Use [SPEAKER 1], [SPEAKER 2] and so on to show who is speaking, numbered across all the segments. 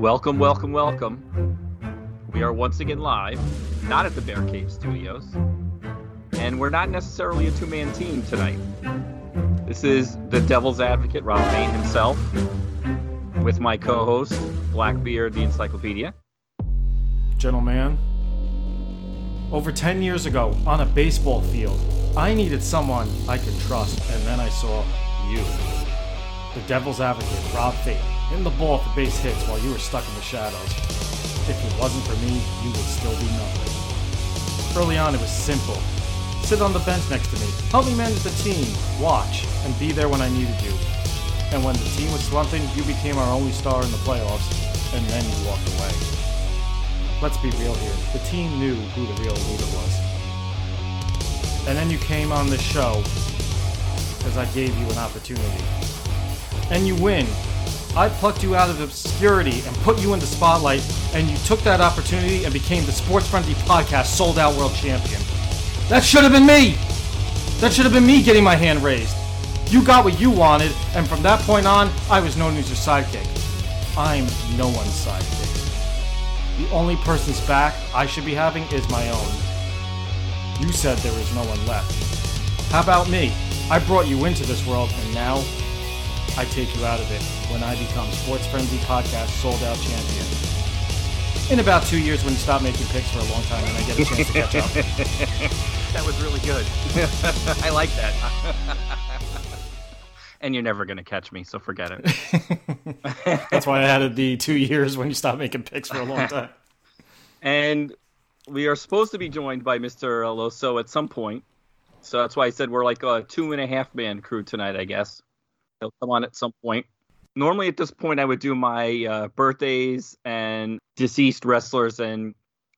[SPEAKER 1] Welcome, welcome, welcome. We are once again live, not at the Bear Cave Studios, and we're not necessarily a two man team tonight. This is the Devil's Advocate, Rob Bain himself, with my co host, Blackbeard, the Encyclopedia.
[SPEAKER 2] Gentleman, over 10 years ago on a baseball field, I needed someone I could trust, and then I saw you. The Devil's Advocate, Rob Fate, in the ball for base hits while you were stuck in the shadows. If it wasn't for me, you would still be nothing. Early on, it was simple. Sit on the bench next to me, help me manage the team, watch, and be there when I needed you. And when the team was slumping, you became our only star in the playoffs, and then you walked away. Let's be real here. The team knew who the real leader was. And then you came on the show because I gave you an opportunity. And you win. I plucked you out of obscurity and put you in the spotlight, and you took that opportunity and became the sports frenzy podcast Souled Out world champion. That should have been me! That should have been me getting my hand raised. You got what you wanted, and from that point on, I was known as your sidekick. I'm no one's sidekick. The only person's back I should be having is my own. You said there is no one left. How about me? I brought you into this world, and now I take you out of it when I become Sports Frenzy Podcast Souled Out Champion. In about two years, when you stop making picks for a long time and I get a chance to catch up.
[SPEAKER 1] that was really good. I like that. and you're never going to catch me, so forget it.
[SPEAKER 2] That's why I added the two years when you stop making picks for a long time.
[SPEAKER 1] and we are supposed to be joined by Mr. Loso at some point. So that's why I said we're like a two and a half man crew tonight, I guess. He'll come on at some point. Normally at this point, I would do my uh, birthdays and deceased wrestlers, and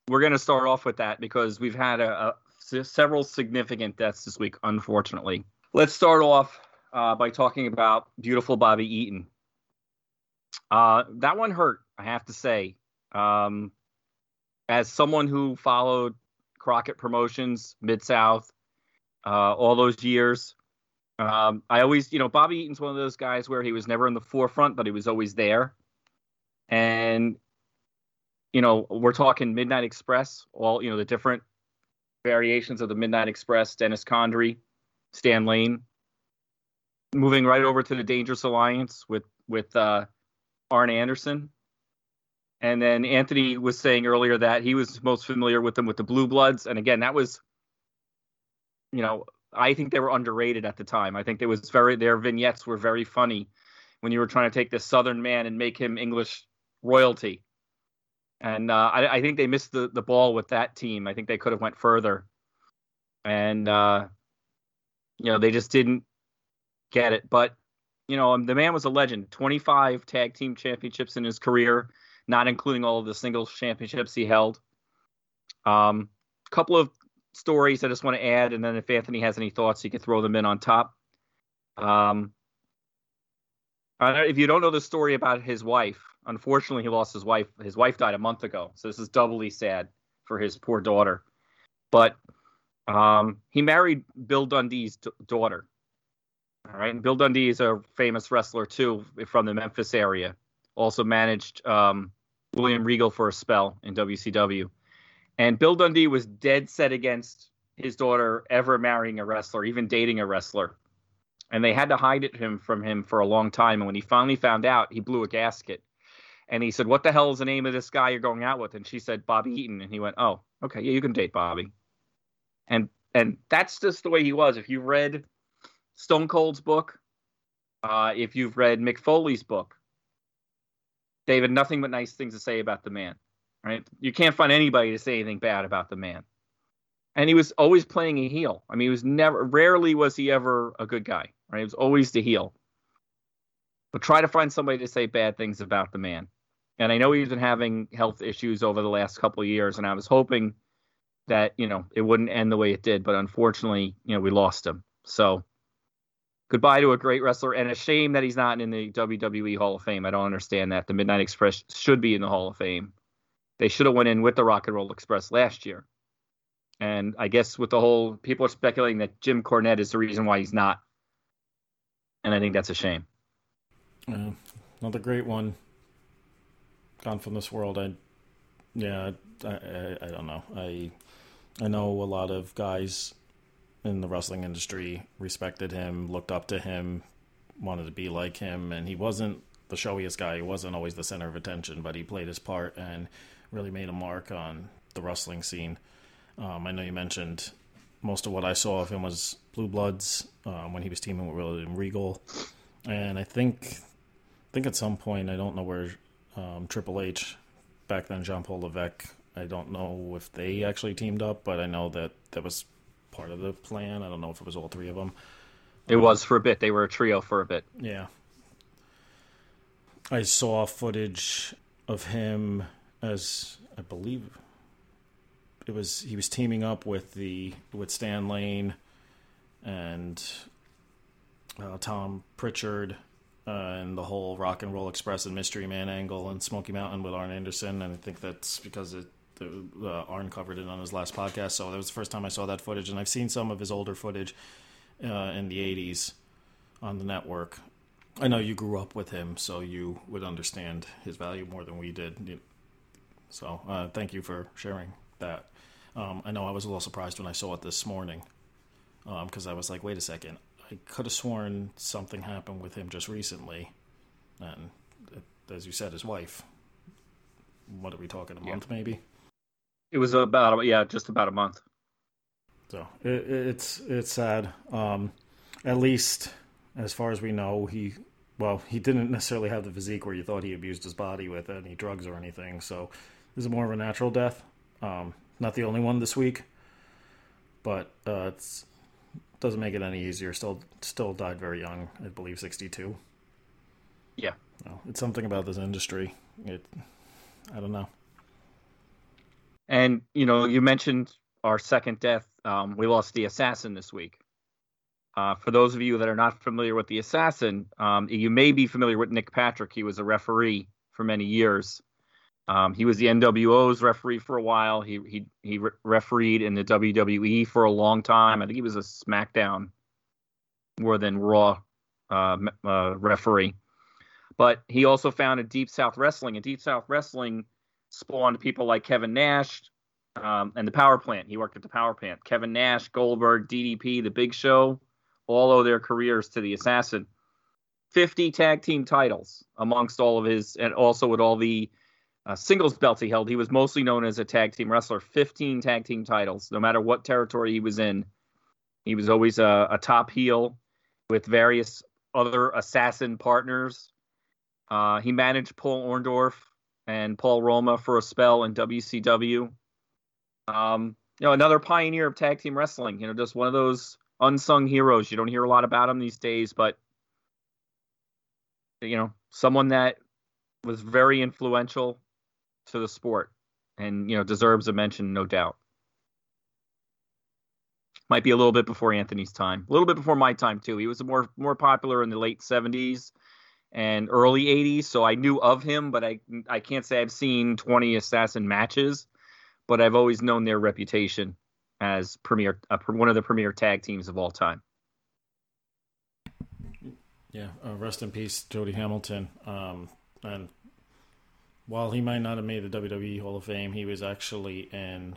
[SPEAKER 1] we're going to start off with that because we've had a, a, several significant deaths this week, unfortunately. Let's start off uh, by talking about beautiful Bobby Eaton. Uh, that one hurt, I have to say. Um, as someone who followed Crockett Promotions, Mid South, uh, all those years, um, I always, you know, Bobby Eaton's one of those guys where he was never in the forefront, but he was always there. And, you know, we're talking Midnight Express, all, you know, the different variations of the Midnight Express, Dennis Condrey, Stan Lane. Moving right over to the Dangerous Alliance with with uh, Arn Anderson. And then Anthony was saying earlier that he was most familiar with them with the Blue Bloods. And again, that was, you know, I think they were underrated at the time. I think it was very their vignettes were very funny when you were trying to take this Southern man and make him English royalty. And uh, I, I, think they missed the, the ball with that team. I think they could have went further, and uh, you know they just didn't get it. But you know um, the man was a legend. Twenty five tag team championships in his career, not including all of the singles championships he held. Um, couple of stories I just want to add, and then if Anthony has any thoughts, he can throw them in on top. Um, if you don't know the story about his wife, unfortunately, he lost his wife. His wife died a month ago, so this is doubly sad for his poor daughter. But um, he married Bill Dundee's d- daughter. All right, and Bill Dundee is a famous wrestler too from the Memphis area. Also managed um, William Regal for a spell in WCW. And Bill Dundee was dead set against his daughter ever marrying a wrestler, even dating a wrestler. And they had to hide it him from him for a long time. And when he finally found out, he blew a gasket. And he said, "What the hell is the name of this guy you're going out with?" And she said, "Bobby Eaton." And he went, "Oh, okay, yeah, you can date Bobby." And and that's just the way he was. If you've read Stone Cold's book, uh, if you've read Mick Foley's book, they have nothing but nice things to say about the man right? You can't find anybody to say anything bad about the man. And he was always playing a heel. I mean, he was never, rarely was he ever a good guy, right? He was always the heel. But try to find somebody to say bad things about the man. And I know he's been having health issues over the last couple of years, and I was hoping that, you know, it wouldn't end the way it did. But unfortunately, you know, we lost him. So goodbye to a great wrestler, and a shame that he's not in the WWE Hall of Fame. I don't understand that. The Midnight Express should be in the Hall of Fame. They should have went in with the Rock and Roll Express last year. And I guess with the whole people are speculating that Jim Cornette is the reason why he's not. And I think that's a shame.
[SPEAKER 2] Uh, another great one. gone from this world. I, yeah, I, I, I don't know. I, I know a lot of guys in the wrestling industry respected him, looked up to him, wanted to be like him, and he wasn't the showiest guy. He wasn't always the center of attention, but he played his part and really made a mark on the wrestling scene. Um, I know you mentioned most of what I saw of him was Blue Bloods um, when he was teaming with William Regal, and I think, I think at some point I don't know where um, Triple H, back then Jean Paul Levesque. I don't know if they actually teamed up, but I know that that was part of the plan. I don't know if it was all three of them.
[SPEAKER 1] It was for a bit. They were a trio for a bit.
[SPEAKER 2] Yeah. I saw footage of him as I believe it was he was teaming up with the with Stan Lane and uh, Tom Pritchard uh, and the whole Rock and Roll Express and Mystery Man angle and Smoky Mountain with Arn Anderson, and I think that's because it, uh, Arn covered it on his last podcast. So that was the first time I saw that footage, and I've seen some of his older footage uh, in the '80s on the network. I know you grew up with him, so you would understand his value more than we did. So uh, thank you for sharing that. Um, I know I was a little surprised when I saw it this morning because um, I was like, wait a second, I could have sworn something happened with him just recently, and as you said, his wife. What are we talking? A yeah. month, maybe.
[SPEAKER 1] It was about yeah, just about a month.
[SPEAKER 2] So it, it's it's sad. Um, at least as far as we know, he well, he didn't necessarily have the physique where you thought he abused his body with any drugs or anything. So is more of a natural death. Um, not the only one this week, but uh, it's doesn't make it any easier. Still, still died very young. I believe sixty-two.
[SPEAKER 1] Yeah, no,
[SPEAKER 2] it's something about this industry. It, I don't know.
[SPEAKER 1] And you know, you mentioned our second death. Um, we lost the assassin this week. Uh, for those of you that are not familiar with the assassin, um, you may be familiar with Nick Patrick. He was a referee for many years. Um, he was the NWO's referee for a while. He he he re- refereed in the WWE for a long time. I think he was a SmackDown more than Raw uh, uh, referee. But he also founded Deep South Wrestling, and Deep South Wrestling spawned people like Kevin Nash um, and the Power Plant. He worked at the Power Plant. Kevin Nash, Goldberg, DDP, The Big Show, all owe their careers to the Assassin. 50 tag team titles amongst all of his, and also with all the uh, singles belts he held. He was mostly known as a tag team wrestler. 15 tag team titles, no matter what territory he was in. He was always a, a top heel with various other assassin partners. Uh, he managed Paul Orndorff and Paul Roma for a spell in WCW. Um, you know, another pioneer of tag team wrestling. You know, just one of those unsung heroes. You don't hear a lot about him these days, but you know, someone that was very influential to the sport. And you know deserves a mention no doubt. Might be a little bit before anthony's time. A little bit before my time too. He was more more popular in the late 70s and early 80s so i knew of him but i i can't say i've seen 20 assassin matches but i've always known their reputation as premier uh, one of the premier tag teams of all time.
[SPEAKER 2] Yeah uh, rest in peace jody hamilton. Um, and while he might not have made the WWE Hall of Fame, he was actually in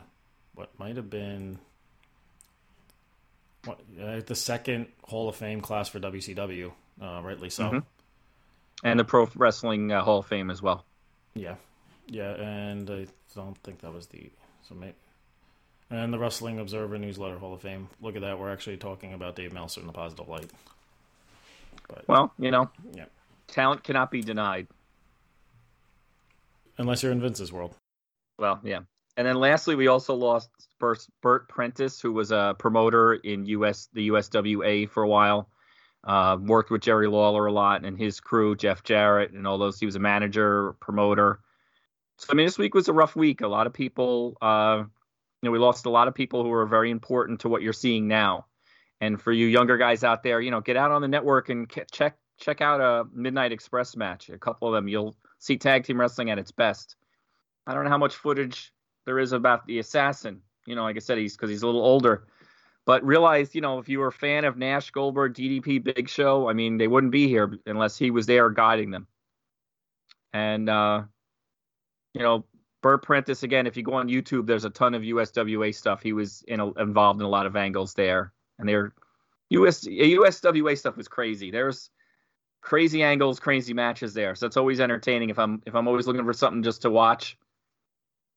[SPEAKER 2] what might have been what, uh, the second Hall of Fame class for WCW, uh, rightly so. Mm-hmm.
[SPEAKER 1] And the Pro Wrestling uh, Hall of Fame as well.
[SPEAKER 2] Yeah, yeah, and I don't think that was the so maybe. And the Wrestling Observer Newsletter Hall of Fame. Look at that. We're actually talking about Dave Meltzer in a positive light.
[SPEAKER 1] But, well, you know, yeah. talent cannot be denied
[SPEAKER 2] unless you're in Vince's world.
[SPEAKER 1] Well, yeah. And then lastly, we also lost Bert Prentice, who was a promoter in US the USWA for a while. Uh, worked with Jerry Lawler a lot and his crew, Jeff Jarrett, and all those. He was a manager, promoter. So I mean, this week was a rough week. A lot of people, uh, you know, we lost a lot of people who were very important to what you're seeing now. And for you younger guys out there, you know, get out on the network and check check out a Midnight Express match. A couple of them, you'll see tag team wrestling at its best. I don't know how much footage there is about the assassin. You know, like I said, he's because he's a little older. But realize, you know, if you were a fan of Nash, Goldberg, DDP, Big Show, I mean, they wouldn't be here unless he was there guiding them. And uh, you know, Bert Prentice again. If you go on YouTube, there's a ton of USWA stuff. He was in a, involved in a lot of angles there, and they're US USWA stuff was crazy. There's crazy angles, crazy matches there. So it's always entertaining if I'm if I'm always looking for something just to watch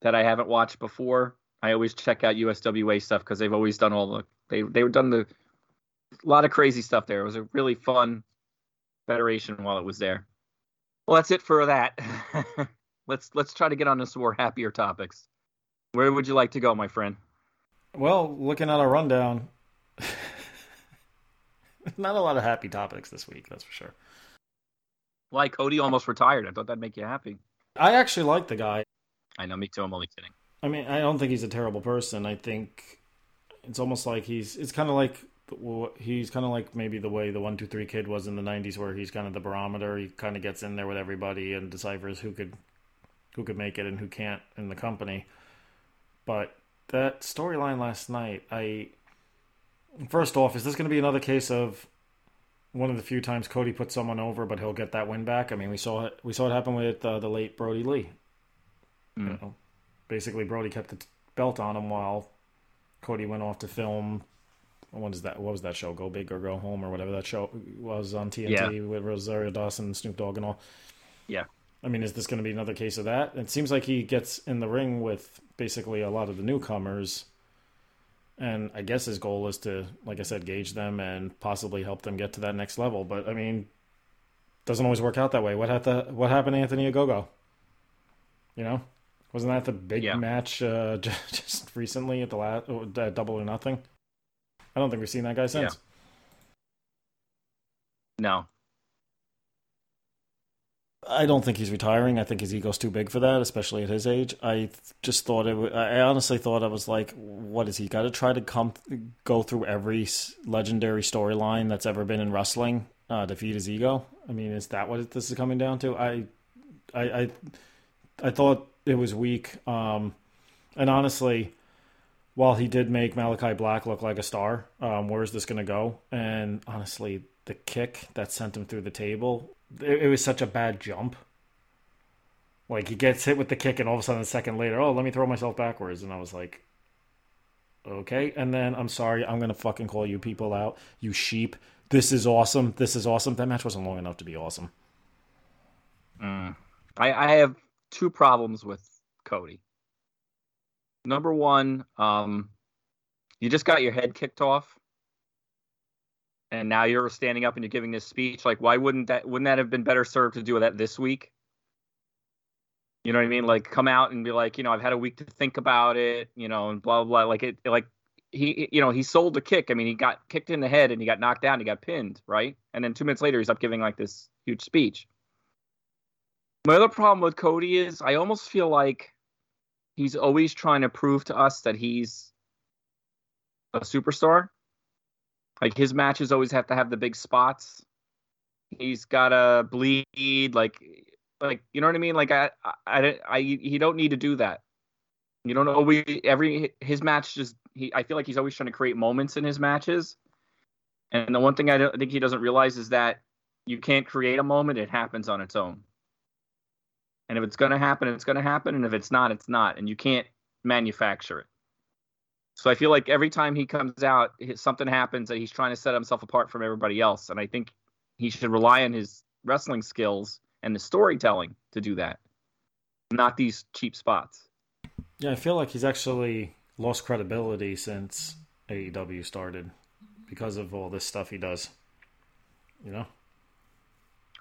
[SPEAKER 1] that I haven't watched before. I always check out USWA stuff because they've always done all the they they've done the a lot of crazy stuff there. It was a really fun federation while it was there. Well, that's it for that. let's let's try to get on to some more happier topics. Where would you like to go, my friend?
[SPEAKER 2] Well, looking at our rundown, not a lot of happy topics this week, that's for sure.
[SPEAKER 1] Why Cody almost retired? I thought that'd make you happy.
[SPEAKER 2] I actually like the guy.
[SPEAKER 1] I know, me too. I'm only kidding.
[SPEAKER 2] I mean, I don't think he's a terrible person. I think it's almost like he's. It's kind of like he's kind of like maybe the way the one two three kid was in the '90s, where he's kind of the barometer. He kind of gets in there with everybody and deciphers who could who could make it and who can't in the company. But that storyline last night, I first off, is this going to be another case of one of the few times Cody puts someone over, but he'll get that win back? I mean, we saw it. We saw it happen with uh, the late Brody Lee. Mm. You know, basically, Brody kept the belt on him while Cody went off to film. What is that? What was that show? Go Big or Go Home or whatever that show was on TNT yeah. with Rosario Dawson, Snoop Dogg, and all.
[SPEAKER 1] Yeah.
[SPEAKER 2] I mean, is this going to be another case of that? It seems like he gets in the ring with basically a lot of the newcomers, and I guess his goal is to, like I said, gauge them and possibly help them get to that next level. But I mean, doesn't always work out that way. What had the, what happened to Anthony Ogogo? You know, wasn't that the big yeah. match uh, just recently at the last uh, Double or Nothing? I don't think we've seen that guy since.
[SPEAKER 1] Yeah. No,
[SPEAKER 2] I don't think he's retiring. I think his ego's too big for that, especially at his age. I just thought it. I honestly thought I was like, what is he got to try to come go through every legendary storyline that's ever been in wrestling uh, feed his ego? I mean, is that what this is coming down to? I, I, I, I thought it was weak. Um, and honestly, while he did make Malakai Black look like a star, um, where is this going to go? And honestly, the kick that sent him through the table it, it was such a bad jump. Like he gets hit with the kick, and all of a sudden, a second later, oh, let me throw myself backwards, and I was like, okay. And then I'm sorry, I'm gonna fucking call you people out, you sheep. This is awesome. This is awesome. That match wasn't long enough to be awesome.
[SPEAKER 1] Mm. I, I have two problems with Cody. Number one, um, you just got your head kicked off and now you're standing up and you're giving this speech like why wouldn't that wouldn't that have been better served to do that this week? You know what i mean? Like come out and be like you know i've had a week to think about it you know and blah blah blah. Like it like he you know he sold the kick. I mean he got kicked in the head and he got knocked down he got pinned right? And then two minutes later he's up giving like this huge speech. My other problem with cody is i almost feel like he's always trying to prove to us that he's a superstar like his matches always have to have the big spots. He's got to bleed, like, like you know what I mean. Like I, I, I, he don't need to do that. You don't always every his match just he. I feel like he's always trying to create moments in his matches. And the one thing I don't I think he doesn't realize is that you can't create a moment; it happens on its own. And if it's to happen, it's to happen, and if it's not, it's not, and you can't manufacture it. So I feel like every time he comes out, something happens that he's trying to set himself apart from everybody else, and I think he should rely on his wrestling skills and the storytelling to do that, not these cheap spots.
[SPEAKER 2] Yeah, I feel like he's actually lost credibility since AEW started because of all this stuff he does. You know.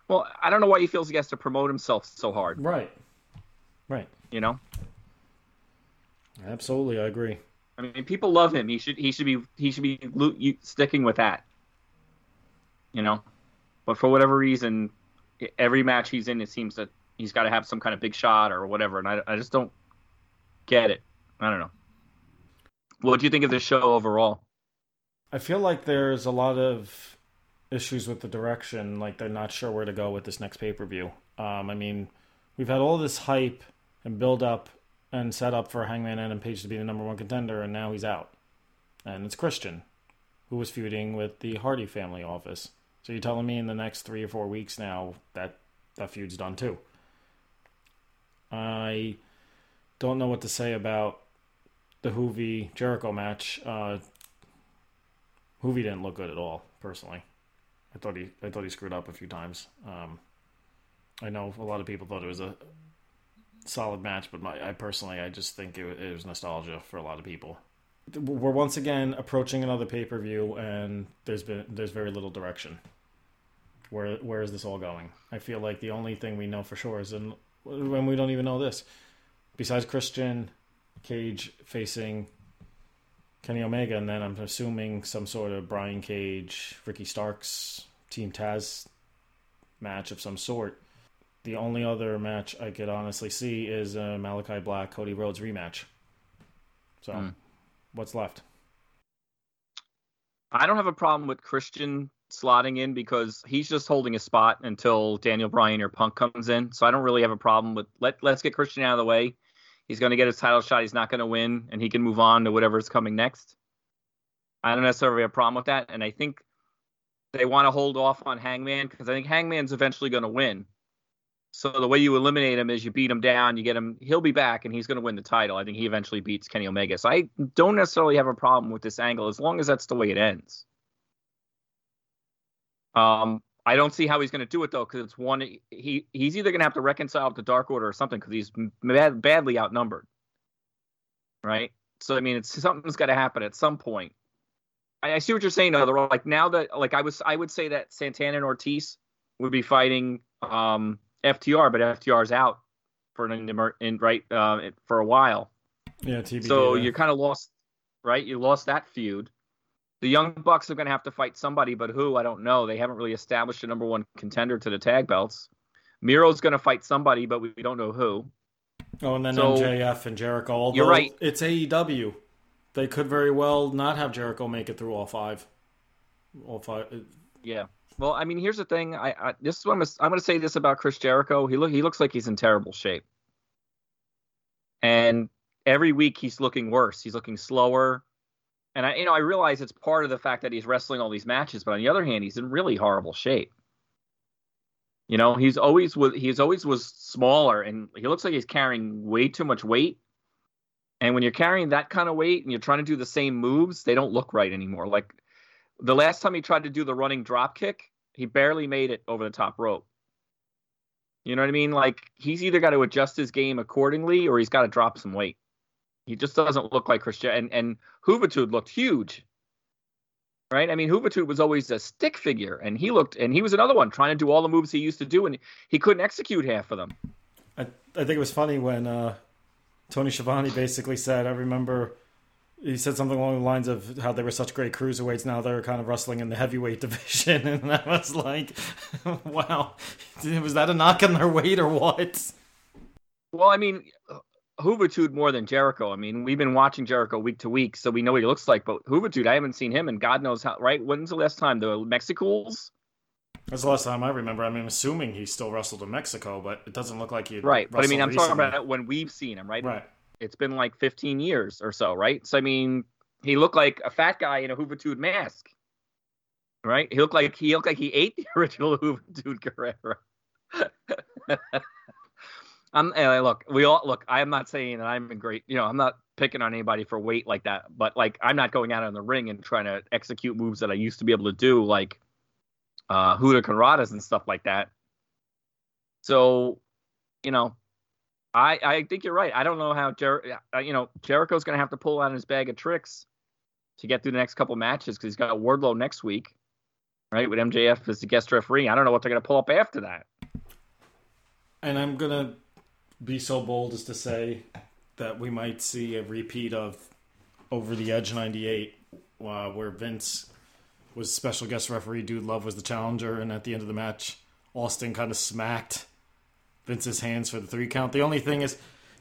[SPEAKER 1] Well, I don't know why he feels he has to promote himself so hard.
[SPEAKER 2] Right. Right.
[SPEAKER 1] You know.
[SPEAKER 2] Absolutely, I agree.
[SPEAKER 1] I mean, people love him. He should he should be he should be sticking with that. You know, but for whatever reason, every match he's in, it seems that he's got to have some kind of big shot or whatever, and I I just don't get it. I don't know. What do you think of this show overall?
[SPEAKER 2] I feel like there's a lot of issues with the direction. Like they're not sure where to go with this next pay per view. Um, I mean, we've had all this hype and build up and set up for Hangman Adam Page to be the number one contender, and now he's out. And it's Christian, who was feuding with the Hardy family office. So you're telling me in the next three or four weeks now that that feud's done too? I don't know what to say about the Juvi Jericho match. Uh, Juvi didn't look good at all, personally. I thought he I thought he screwed up a few times. Um, I know a lot of people thought it was a solid match, but my, I personally I just think it, it was nostalgia for a lot of people. We're once again approaching another pay per view, and there's been there's very little direction. Where where is this all going? I feel like the only thing we know for sure is, and when we don't even know this, besides Christian Cage facing Kenny Omega, and then I'm assuming some sort of Brian Cage, Ricky Starks, Team Taz match of some sort. The only other match I could honestly see is a Malakai Black Cody Rhodes rematch. So, mm. what's left?
[SPEAKER 1] I don't have a problem with Christian slotting in because he's just holding a spot until Daniel Bryan or Punk comes in. So I don't really have a problem with let let's get Christian out of the way. He's going to get his title shot. He's not going to win, and he can move on to whatever's coming next. I don't necessarily have a problem with that, and I think they want to hold off on Hangman because I think Hangman's eventually going to win. So the way you eliminate him is you beat him down, you get him, he'll be back, and he's going to win the title. I think he eventually beats Kenny Omega. So I don't necessarily have a problem with this angle as long as that's the way it ends. Um, I don't see how he's going to do it though, because it's one. He he's either going to have to reconcile with the Dark Order or something, because he's bad, badly outnumbered. Right. So I mean, it's something's got to happen at some point. I, I see what you're saying though. Like now that like I was, I would say that Santana and Ortiz would be fighting. Um, FTR, but FTR's out for an in, right uh, for a while.
[SPEAKER 2] Yeah, TBD.
[SPEAKER 1] So you kind of lost, right? You lost that feud. The Young Bucks are going to have to fight somebody, but who? I don't know. They haven't really established a number one contender to the tag belts. Miro's going to fight somebody, but we don't know who.
[SPEAKER 2] Oh, and then so, MJF and Jericho. Although
[SPEAKER 1] you're right.
[SPEAKER 2] It's AEW. They could very well not have Jericho make it through all five. All five.
[SPEAKER 1] Yeah. Well, I mean, here's the thing. I, I this is what I'm gonna, I'm going to say this about Chris Jericho. He look he looks like he's in terrible shape, and every week he's looking worse. He's looking slower, and I you know I realize it's part of the fact that he's wrestling all these matches, but on the other hand, he's in really horrible shape. You know, he's always was he's always was smaller, and he looks like he's carrying way too much weight. And when you're carrying that kind of weight and you're trying to do the same moves, they don't look right anymore. Like the last time he tried to do the running drop kick, he barely made it over the top rope. You know what I mean? Like he's either got to adjust his game accordingly or he's got to drop some weight. He just doesn't look like Christian. And and Juventud looked huge, right? I mean, Juventud was always a stick figure, and he looked and he was another one trying to do all the moves he used to do, and he couldn't execute half of them.
[SPEAKER 2] I I think it was funny when uh, Tony Schiavone basically said, "I remember." He said something along the lines of how they were such great cruiserweights. Now they're kind of wrestling in the heavyweight division, and I was like, "Wow, was that a knock on their weight or what?"
[SPEAKER 1] Well, I mean, Juventud more than Jericho. I mean, we've been watching Jericho week to week, so we know what he looks like. But Juventud, I haven't seen him, and God knows how. Right? When's the last time the Mexicools?
[SPEAKER 2] That's the last time I remember. I mean, I'm assuming he still wrestled in Mexico, but it doesn't look like he.
[SPEAKER 1] Right, but I mean, I'm
[SPEAKER 2] recently.
[SPEAKER 1] talking about when we've seen him, right?
[SPEAKER 2] Right
[SPEAKER 1] it's been like 15 years or so, right? So I mean, he looked like a fat guy in a Juventud mask, right? He looked like he looked like he ate the original Juventud Guerrera. I'm look, we all look. I'm not saying that I'm in great, you know, I'm not picking on anybody for weight like that, but like I'm not going out in the ring and trying to execute moves that I used to be able to do, like uh Hurricanranas and stuff like that. So, you know, I, I think you're right. I don't know how Jer- uh, you know Jericho's going to have to pull out his bag of tricks to get through the next couple matches because he's got Wardlow next week, right? With MJF as the guest referee. I don't know what they're going to pull up after that.
[SPEAKER 2] And I'm gonna be so bold as to say that we might see a repeat of Over the Edge '98, uh, where Vince was special guest referee. Dude Love was the challenger, and at the end of the match, Austin kind of smacked Vince's hands for the three count. The only thing is,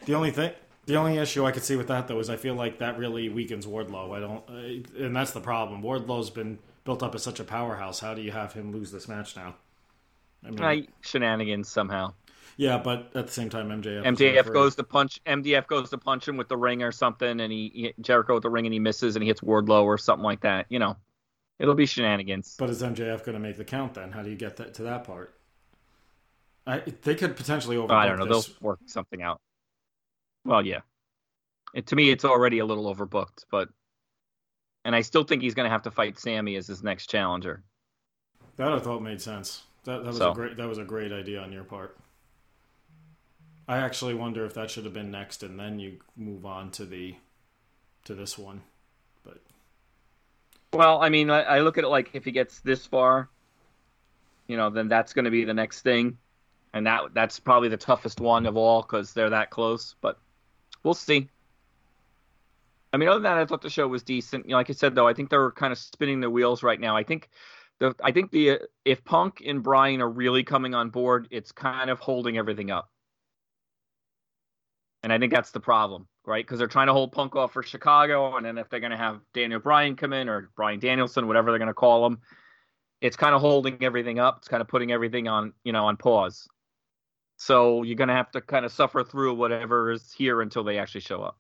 [SPEAKER 2] the only thing, the only issue I could see with that though is I feel like that really weakens Wardlow. I don't, uh, and that's the problem. Wardlow's been built up as such a powerhouse. How do you have him lose this match now?
[SPEAKER 1] I mean, right, shenanigans somehow.
[SPEAKER 2] Yeah, but at the same time, MJF
[SPEAKER 1] MJF goes to punch MDF goes to punch him with the ring or something, and he, he Jericho with the ring and he misses and he hits Wardlow or something like that. You know, it'll be shenanigans.
[SPEAKER 2] But is MJF going to make the count then? How do you get that to that part? I, they could potentially over.
[SPEAKER 1] I don't know. This. They'll work something out. Well, yeah. It, to me, it's already a little overbooked, but and I still think he's going to have to fight Sammy as his next challenger.
[SPEAKER 2] That I thought made sense. That that was
[SPEAKER 1] So.
[SPEAKER 2] a great that was a great idea on your part. I actually wonder if that should have been next, and then you move on to the to this one. But
[SPEAKER 1] Well, I mean, I, I look at it like if he gets this far, you know, then that's going to be the next thing, and that that's probably the toughest one of all because they're that close. But we'll see. I mean, other than that, I thought the show was decent. You know, like I said, though, I think they're kind of spinning their wheels right now. I think the I think the if Punk and Bryan are really coming on board, it's kind of holding everything up. And I think that's the problem, right? Because they're trying to hold Punk off for Chicago, and then if they're going to have Daniel Bryan come in or Bryan Danielson, whatever they're going to call him, it's kind of holding everything up. It's kind of putting everything on, you know, on pause. So you're going to have to kind of suffer through whatever is here until they actually show up.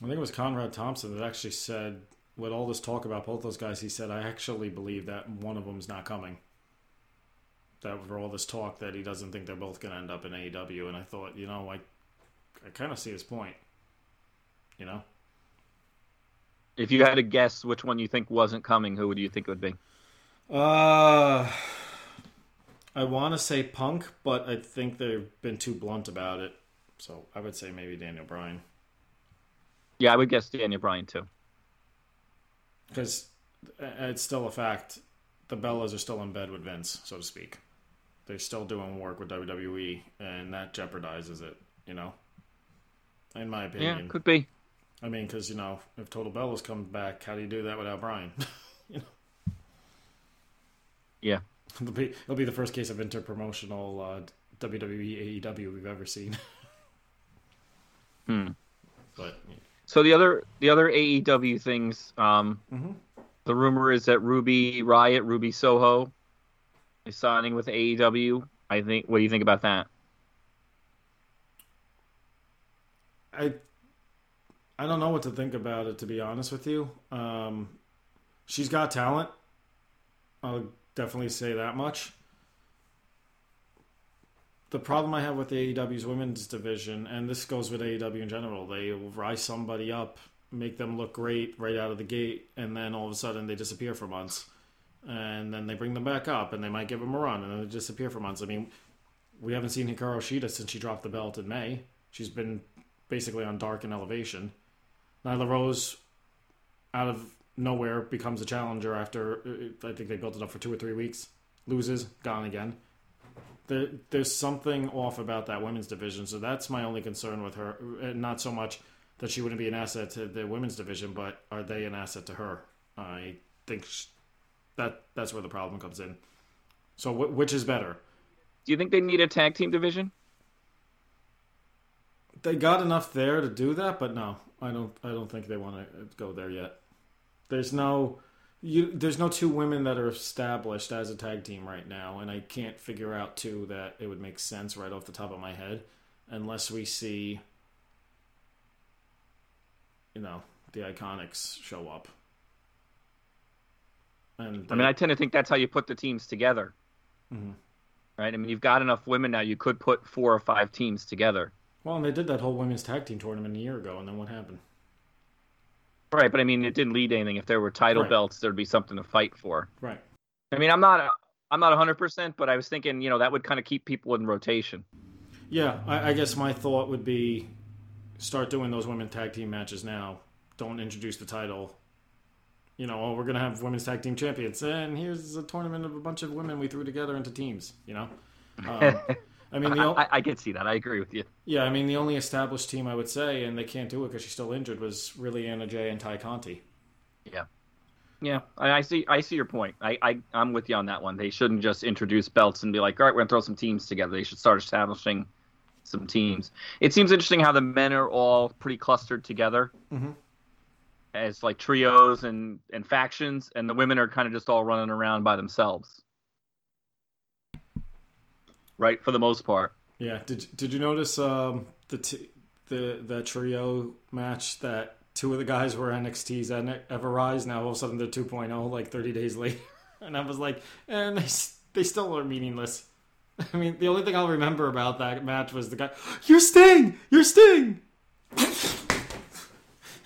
[SPEAKER 2] I think it was Conrad Thompson that actually said, with all this talk about both those guys, he said, I actually believe that one of them's not coming. That for all this talk that he doesn't think they're both going to end up in AEW, and I thought, you know, I, I kind of see his point. You know,
[SPEAKER 1] If you had to guess which one you think wasn't coming, who would you think it would be?
[SPEAKER 2] uh, I want to say Punk, but I think they've been too blunt about it. So I would say maybe Daniel Bryan.
[SPEAKER 1] Yeah, I would guess Daniel Bryan too.
[SPEAKER 2] because uh, it's still a fact. The Bellas are still in bed with Vince, so to speak. They're still doing work with WWE, and that jeopardizes it. You know, in my opinion.
[SPEAKER 1] Yeah, could be.
[SPEAKER 2] I mean, because you know, if Total Bellas comes back, how do you do that without Bryan? you know,
[SPEAKER 1] Yeah.
[SPEAKER 2] It'll be it'll be the first case of interpromotional uh, WWE AEW we've ever seen.
[SPEAKER 1] Hmm.
[SPEAKER 2] but
[SPEAKER 1] So the other the other AEW things, um,
[SPEAKER 2] Mhm.
[SPEAKER 1] the rumor is that Ruby Riot, Ruby Soho, is signing with AEW. I think. What do you think about that?
[SPEAKER 2] I I don't know what to think about it to be honest with you. Um, she's got talent. I'll definitely say that much. The problem I have with AEW's women's division, and this goes with AEW in general, they rise somebody up, make them look great right out of the gate, and then all of a sudden they disappear for months. And then they bring them back up, and they might give them a run, and then they disappear for months. I mean, we haven't seen Hikaru Shida since she dropped the belt in May. She's been basically on Dark and Elevation. Nyla Rose, out of nowhere, becomes a challenger after uh, I think they built it up for two or three weeks. Loses, gone again. There, there's something off about that women's division, so that's my only concern with her. Uh, Not so much that she wouldn't be an asset to the women's division, but are they an asset to her? I think sh- that that's where the problem comes in. So, wh- which is better?
[SPEAKER 1] Do you think they need a tag team division?
[SPEAKER 2] They got enough there to do that, but no, I don't. I don't think they want to go there yet. There's no, you. There's no two women that are established as a tag team right now, and I can't figure out two that it would make sense right off the top of my head, unless we see, you know, the Iconics show up. And
[SPEAKER 1] I mean, I tend to think that's how you put the teams together.
[SPEAKER 2] Mhm.
[SPEAKER 1] Right? I mean, you've got enough women now. You could put four or five teams together.
[SPEAKER 2] well, and they did that whole women's tag team tournament a year ago, and then what happened?
[SPEAKER 1] Right, but I mean, it didn't lead to anything. If there were title
[SPEAKER 2] Right.
[SPEAKER 1] belts, there'd be something to fight for.
[SPEAKER 2] Right.
[SPEAKER 1] I mean, I'm not, I'm not 100, percent but I was thinking, you know, that would kind of keep people in rotation.
[SPEAKER 2] Yeah, I, I guess my thought would be start doing those women tag team matches now. Don't introduce the title. You know, oh, we're gonna have women's tag team champions, and here's a tournament of a bunch of women we threw together into teams. You know, um, I mean, the o-
[SPEAKER 1] I, I, can see that. I agree with you.
[SPEAKER 2] yeah, I mean, the only established team I would say, and they can't do it because she's still injured, was really Anna Jay and Tay Conti.
[SPEAKER 1] Yeah, I, I see. I see your point. I, I, I'm with you on that one. They shouldn't just introduce belts and be like, all right, we're gonna throw some teams together. They should start establishing some teams. It seems interesting how the men are all pretty clustered together
[SPEAKER 2] Mhm.
[SPEAKER 1] as like trios and and factions, and the women are kind of just all running around by themselves. Right, for the most part.
[SPEAKER 2] Yeah. Did Did you notice um, the t- the the trio match that two of the guys were NXT's and Ever Rise? Now all of a sudden they're 2.0, like 30 days later, and I was like, and they they still are meaningless. I mean, the only thing I'll remember about that match was the guy, "You're Sting, you're Sting,"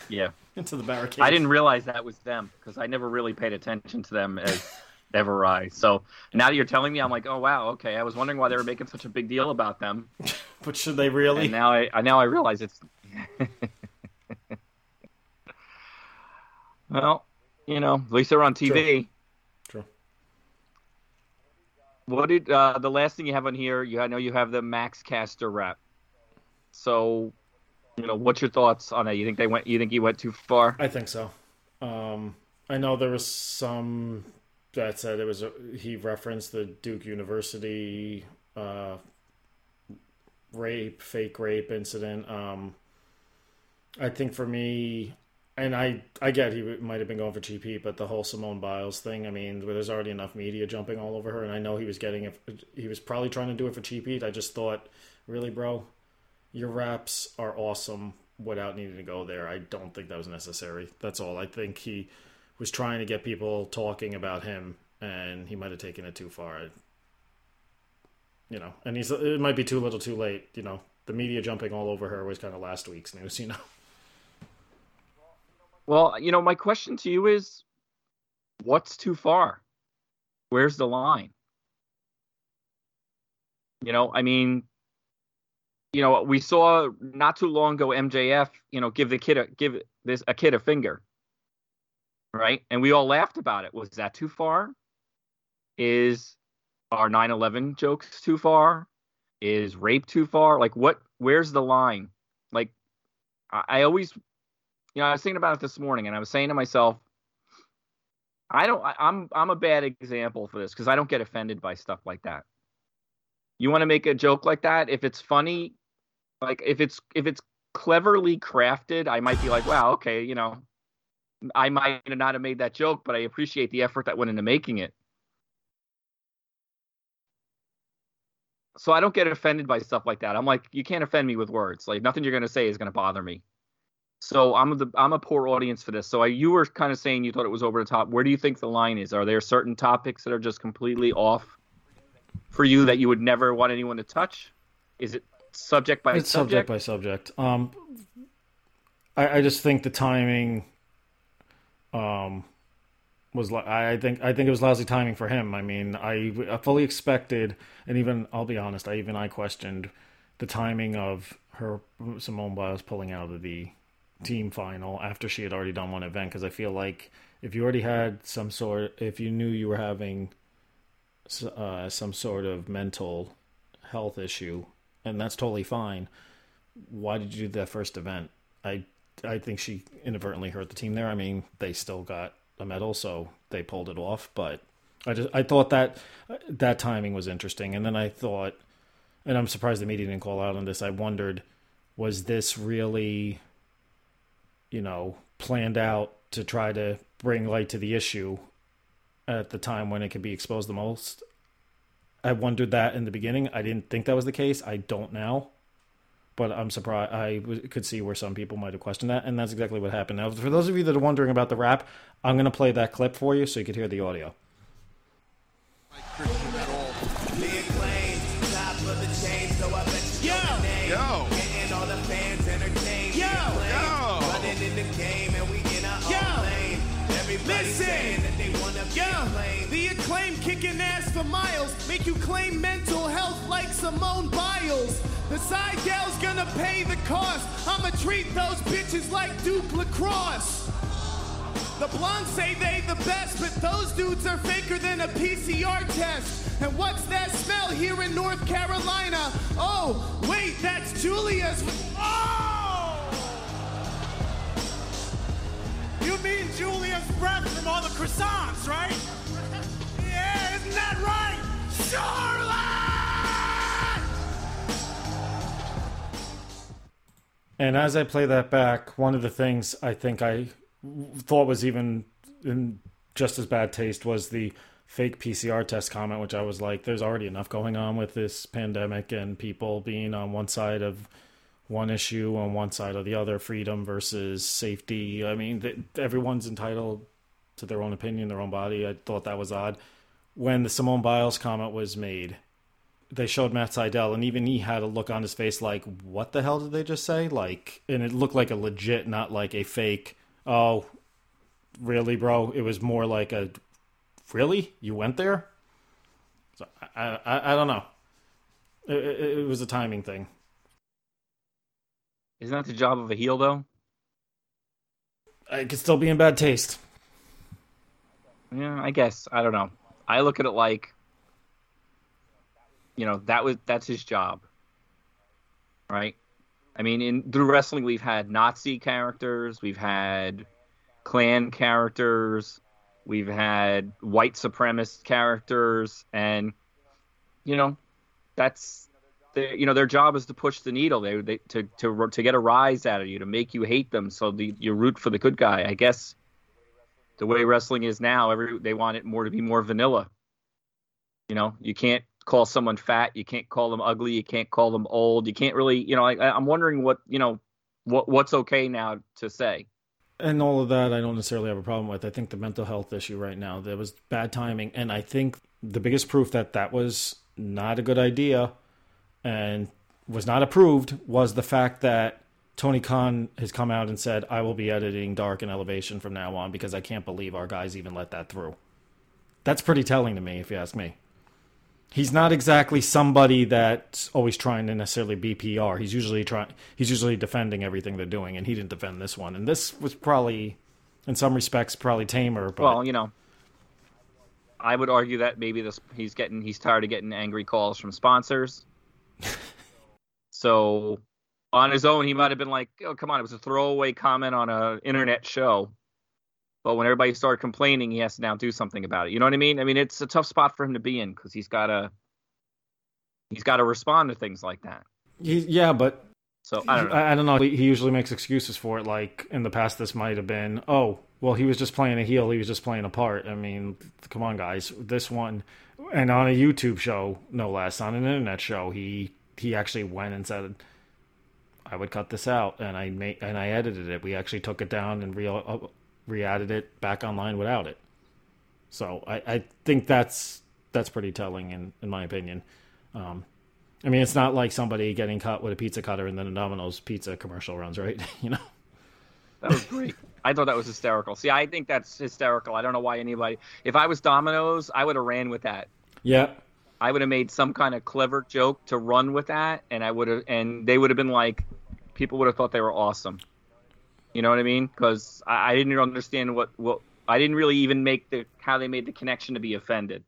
[SPEAKER 1] Yeah.
[SPEAKER 2] into the barricade.
[SPEAKER 1] I didn't realize that was them because I never really paid attention to them as ever I. So now that you're telling me, I'm like, oh wow, okay. I was wondering why they were making such a big deal about them,
[SPEAKER 2] But should they really?
[SPEAKER 1] and now I I- now I realize it's. well, you know, at least they're on TV.
[SPEAKER 2] True.
[SPEAKER 1] What did uh, the last thing you have on here? You I know you have the Max Caster rep. So, you know, what's your thoughts on that? You think they went? You think he went too far?
[SPEAKER 2] I think so. Um, I know there was some that said it was a, he referenced the Duke University uh, rape, fake rape incident. Um, I think for me, and I I get he might have been going for GP, but the whole Simone Biles thing. I mean, there's already enough media jumping all over her, and I know he was getting it. He was probably trying to do it for GP. I just thought, really, bro, your raps are awesome without needing to go there. I don't think that was necessary. That's all. I think he was trying to get people talking about him, and he might have taken it too far. You know, and he's it might be too little, too late. You know, the media jumping all over her was kind of last week's news. You know,
[SPEAKER 1] Well, you know, my question to you is what's too far? Where's the line? You know, I mean, you know, we saw not too long ago MJF, you know, give the kid a give this a kid a finger. Right? And we all laughed about it. Was that too far? Is our 9/11 jokes too far? Is rape too far? Like what where's the line? Like I, I always you know, I was thinking about it this morning, and I was saying to myself, I don't. I, I'm I'm a bad example for this because I don't get offended by stuff like that. You want to make a joke like that? If it's funny, like if it's if it's cleverly crafted, I might be like, wow, okay, you know, I might not have made that joke, but I appreciate the effort that went into making it. So I don't get offended by stuff like that. I'm like, you can't offend me with words. Like nothing you're gonna say is gonna bother me. So I'm the I'm a poor audience for this. So I, you were kind of saying you thought it was over the top. Where do you think the line is? Are there certain topics that are just completely off for you that you would never want anyone to touch? Is it subject by subject?
[SPEAKER 2] it's subject
[SPEAKER 1] subject?
[SPEAKER 2] by subject. Um, I, I just think the timing, um, was like I think I think it was lousy timing for him. I mean, I, I fully expected, and even I'll be honest, I even I questioned the timing of her Simone Biles pulling out of the team final after she had already done one event because I feel like if you already had some sort, if you knew you were having uh, some sort of mental health issue, and that's totally fine. Why did you do that first event? I I think she inadvertently hurt the team there. I mean, they still got a medal, so they pulled it off. But I just I thought that that timing was interesting, and then I thought, and I'm surprised the media didn't call out on this. I wondered, was this really, you know, planned out to try to bring light to the issue at the time when it could be exposed the most? I wondered that in the beginning. I didn't think that was the case. I don't now but I'm surprised. I w- could see where some people might have questioned that, and that's exactly what happened. Now, for those of you that are wondering about the rap, I'm going to play that clip for you so you could hear the audio.
[SPEAKER 3] Christian at all.
[SPEAKER 4] The acclaim, top of the chain, so I bet you
[SPEAKER 3] Yo,
[SPEAKER 4] know the name.
[SPEAKER 3] yo.
[SPEAKER 4] Getting all the fans entertained.
[SPEAKER 3] Yo, yo.
[SPEAKER 4] Running in the game and we in our
[SPEAKER 3] Yo.
[SPEAKER 4] own lane. Everybody
[SPEAKER 3] Listen.
[SPEAKER 4] saying that they wanna be
[SPEAKER 3] Yo, the acclaim kicking ass for miles. Make you claim mental health like Simone Biles. The side gal's gonna pay the cost. I'ma treat those bitches like Duke Lacrosse. The blondes say they the best, but those dudes are faker than a PCR test. And what's that smell here in North Carolina? Oh, wait, that's Julia's. Oh! You mean Julia's breath from all the croissants, right? Isn't that right? Charlotte!
[SPEAKER 2] And as I play that back, one of the things I think I thought was even in just as bad taste was the fake PCR test comment, which I was like, there's already enough going on with this pandemic and people being on one side of one issue, on one side of the other, freedom versus safety. I mean, th- everyone's entitled to their own opinion, their own body. I thought that was odd. When the Simone Biles comment was made, they showed Matt Sydal, and even he had a look on his face like, "What the hell did they just say?" Like, and it looked like a legit, not like a fake. Oh, really, bro? It was more like a, really? You went there? So I, I, I don't know. It, it, it was a timing thing.
[SPEAKER 1] Isn't that the job of a heel, though?
[SPEAKER 2] It could still be in bad taste.
[SPEAKER 1] Yeah, I guess. I don't know. I look at it like, you know, that was that's his job, right? I mean, in through wrestling, we've had Nazi characters, we've had Klan characters, we've had white supremacist characters, and you know, that's the, you know their job is to push the needle. They, they to to to get a rise out of you, to make you hate them, so the, you root for the good guy. I guess the way wrestling is now, every they want it more to be more vanilla. You know, you can't call someone fat, you can't call them ugly, you can't call them old, you can't really, you know. I, I'm wondering what you know, what what's okay now to say.
[SPEAKER 2] And all of that, I don't necessarily have a problem with. I think the mental health issue right now, there was bad timing, and I think the biggest proof that that was not a good idea and was not approved was the fact that Tony Khan has come out and said, I will be editing Dark and Elevation from now on because I can't believe our guys even let that through. That's pretty telling to me, if you ask me. He's not exactly somebody that's always trying to necessarily be PR. He's usually trying. He's usually defending everything they're doing, and he didn't defend this one. And this was probably, in some respects, probably tamer. But
[SPEAKER 1] Well, you know, I would argue that maybe this he's getting he's tired of getting angry calls from sponsors. so on his own, he might have been like, "Oh, come on, it was a throwaway comment on a internet show." But when everybody started complaining, he has to now do something about it. You know what I mean? I mean, it's a tough spot for him to be in because he's got to he's got to respond to things like that.
[SPEAKER 2] he, yeah, but
[SPEAKER 1] So I don't know.
[SPEAKER 2] I, I don't know. He usually makes excuses for it. Like in the past, this might have been, oh, well, he was just playing a heel. He was just playing a part. I mean, come on, guys. This one, and on a YouTube show, no less, on an internet show, he he actually went and said, I would cut this out, and I made and I edited it. We actually took it down and re uh, re-added it back online without it. So I, I think that's that's pretty telling in in my opinion. Um, I mean, it's not like somebody getting cut with a pizza cutter and then a Domino's pizza commercial runs, right? you know,
[SPEAKER 1] That was great. I thought that was hysterical. See, I think that's hysterical. I don't know why anybody. If I was Domino's, I would have ran with that.
[SPEAKER 2] yeah.
[SPEAKER 1] I would have made some kind of clever joke to run with that, and I would have, and they would have been like, people would have thought they were awesome. You know what I mean? Because I, I didn't understand what what I didn't really even make the how they made the connection to be offended.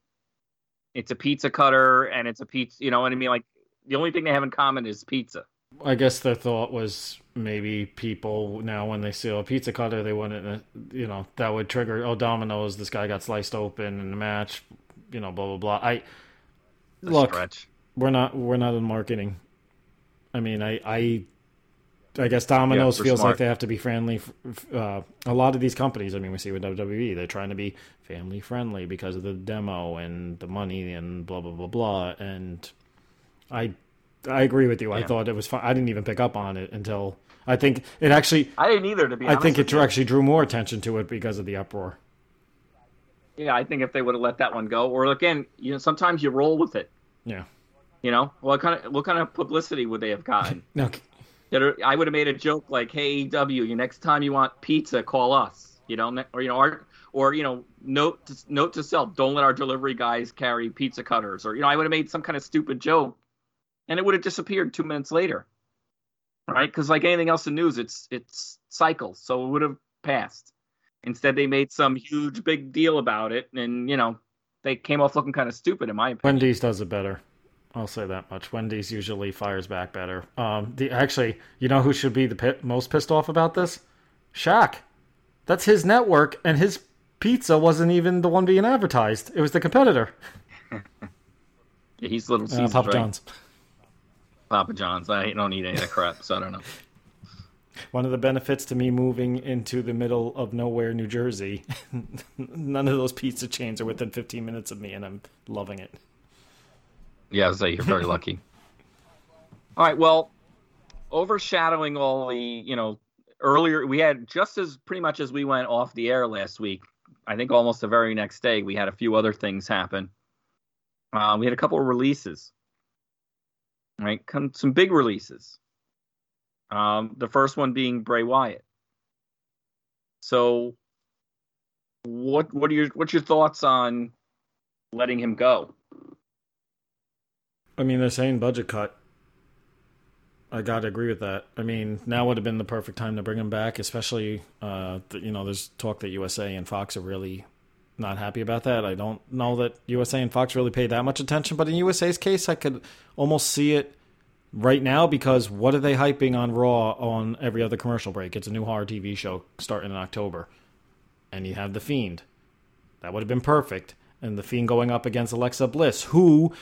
[SPEAKER 1] It's a pizza cutter, and it's a pizza. You know what I mean? Like the only thing they have in common is pizza.
[SPEAKER 2] I guess their thought was maybe people now when they see a pizza cutter, they wouldn't, uh, you know, that would trigger. Oh, Domino's, this guy got sliced open in the match, you know, blah blah blah. I
[SPEAKER 1] The
[SPEAKER 2] look,
[SPEAKER 1] stretch.
[SPEAKER 2] we're not we're not in marketing. I mean, I I I guess Domino's
[SPEAKER 1] Yeah,
[SPEAKER 2] feels
[SPEAKER 1] smart.
[SPEAKER 2] like they have to be friendly. Uh, a lot of these companies, I mean, we see with WWE, they're trying to be family friendly because of the demo and the money and blah blah blah blah. And I I agree with you. I thought it was fun. I didn't even pick up on it until I think it actually.
[SPEAKER 1] I didn't either, to be
[SPEAKER 2] I think it
[SPEAKER 1] you.
[SPEAKER 2] actually drew more attention to it because of the uproar.
[SPEAKER 1] Yeah, I think if they would have let that one go, or again, you know, sometimes you roll with it.
[SPEAKER 2] Yeah.
[SPEAKER 1] You know, what kind of what kind of publicity would they have gotten?
[SPEAKER 2] No,
[SPEAKER 1] that I would have made a joke like, "Hey, AEW, you next time you want pizza, call us." You know, or you know, our, or you know, note to, note to self: don't let our delivery guys carry pizza cutters. Or you know, I would have made some kind of stupid joke, and it would have disappeared two minutes later, right? Because like anything else in news, it's it's cycles, so it would have passed. Instead, they made some huge big deal about it, and you know, they came off looking kind of stupid, in my opinion.
[SPEAKER 2] Wendy's does it better. I'll say that much. Wendy's usually fires back better. Um, the actually, you know who should be the pi- most pissed off about this? Shaq. That's his network, and his pizza wasn't even the one being advertised. It was the competitor,
[SPEAKER 1] Yeah, he's little
[SPEAKER 2] uh, Papa
[SPEAKER 1] right?
[SPEAKER 2] John's.
[SPEAKER 1] Papa John's. I don't eat any of that crap, so I don't know.
[SPEAKER 2] One of the benefits to me moving into the middle of nowhere, New Jersey, none of those pizza chains are within 15 minutes of me, and I'm loving it.
[SPEAKER 1] Yeah, was you're very lucky. All right, well, overshadowing all the, you know, earlier we had just as pretty much as we went off the air last week. I think almost the very next day we had a few other things happen. Uh, we had a couple of releases. right? Come some big releases. Um, the first one being Bray Wyatt. So, what what are your what's your thoughts on letting him go?
[SPEAKER 2] I mean, they're saying budget cut. I gotta agree with that. I mean, now would have been the perfect time to bring him back, especially, uh, you know, there's talk that USA and Fox are really not happy about that. I don't know that USA and Fox really paid that much attention, but in USA's case, I could almost see it right now because what are they hyping on Raw on every other commercial break? It's a new horror TV show starting in October, and you have the Fiend. That would have been perfect, and the Fiend going up against Alexa Bliss, who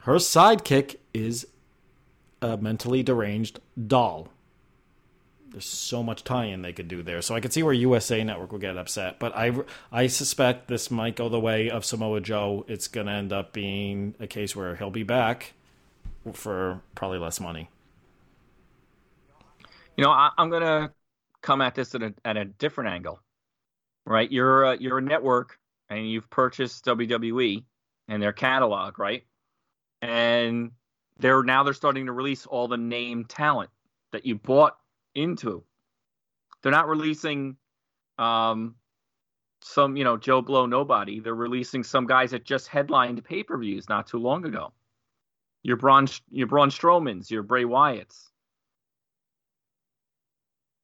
[SPEAKER 2] her sidekick is a mentally deranged doll. There's so much tie-in they could do there, so I could see where USA Network would get upset. But I, I suspect this might go the way of Samoa Joe. It's going to end up being a case where he'll be back for probably less money.
[SPEAKER 1] You know, I, am going to come at this at a, at a different angle, right? You're a, you're a network, and you've purchased WWE and their catalog, right? And they're now they're starting to release all the name talent that you bought into. They're not releasing um, some, you know, Joe Blow nobody. They're releasing some guys that just headlined pay per views not too long ago. Your Braun, your Braun Strowmans, your Bray Wyatts.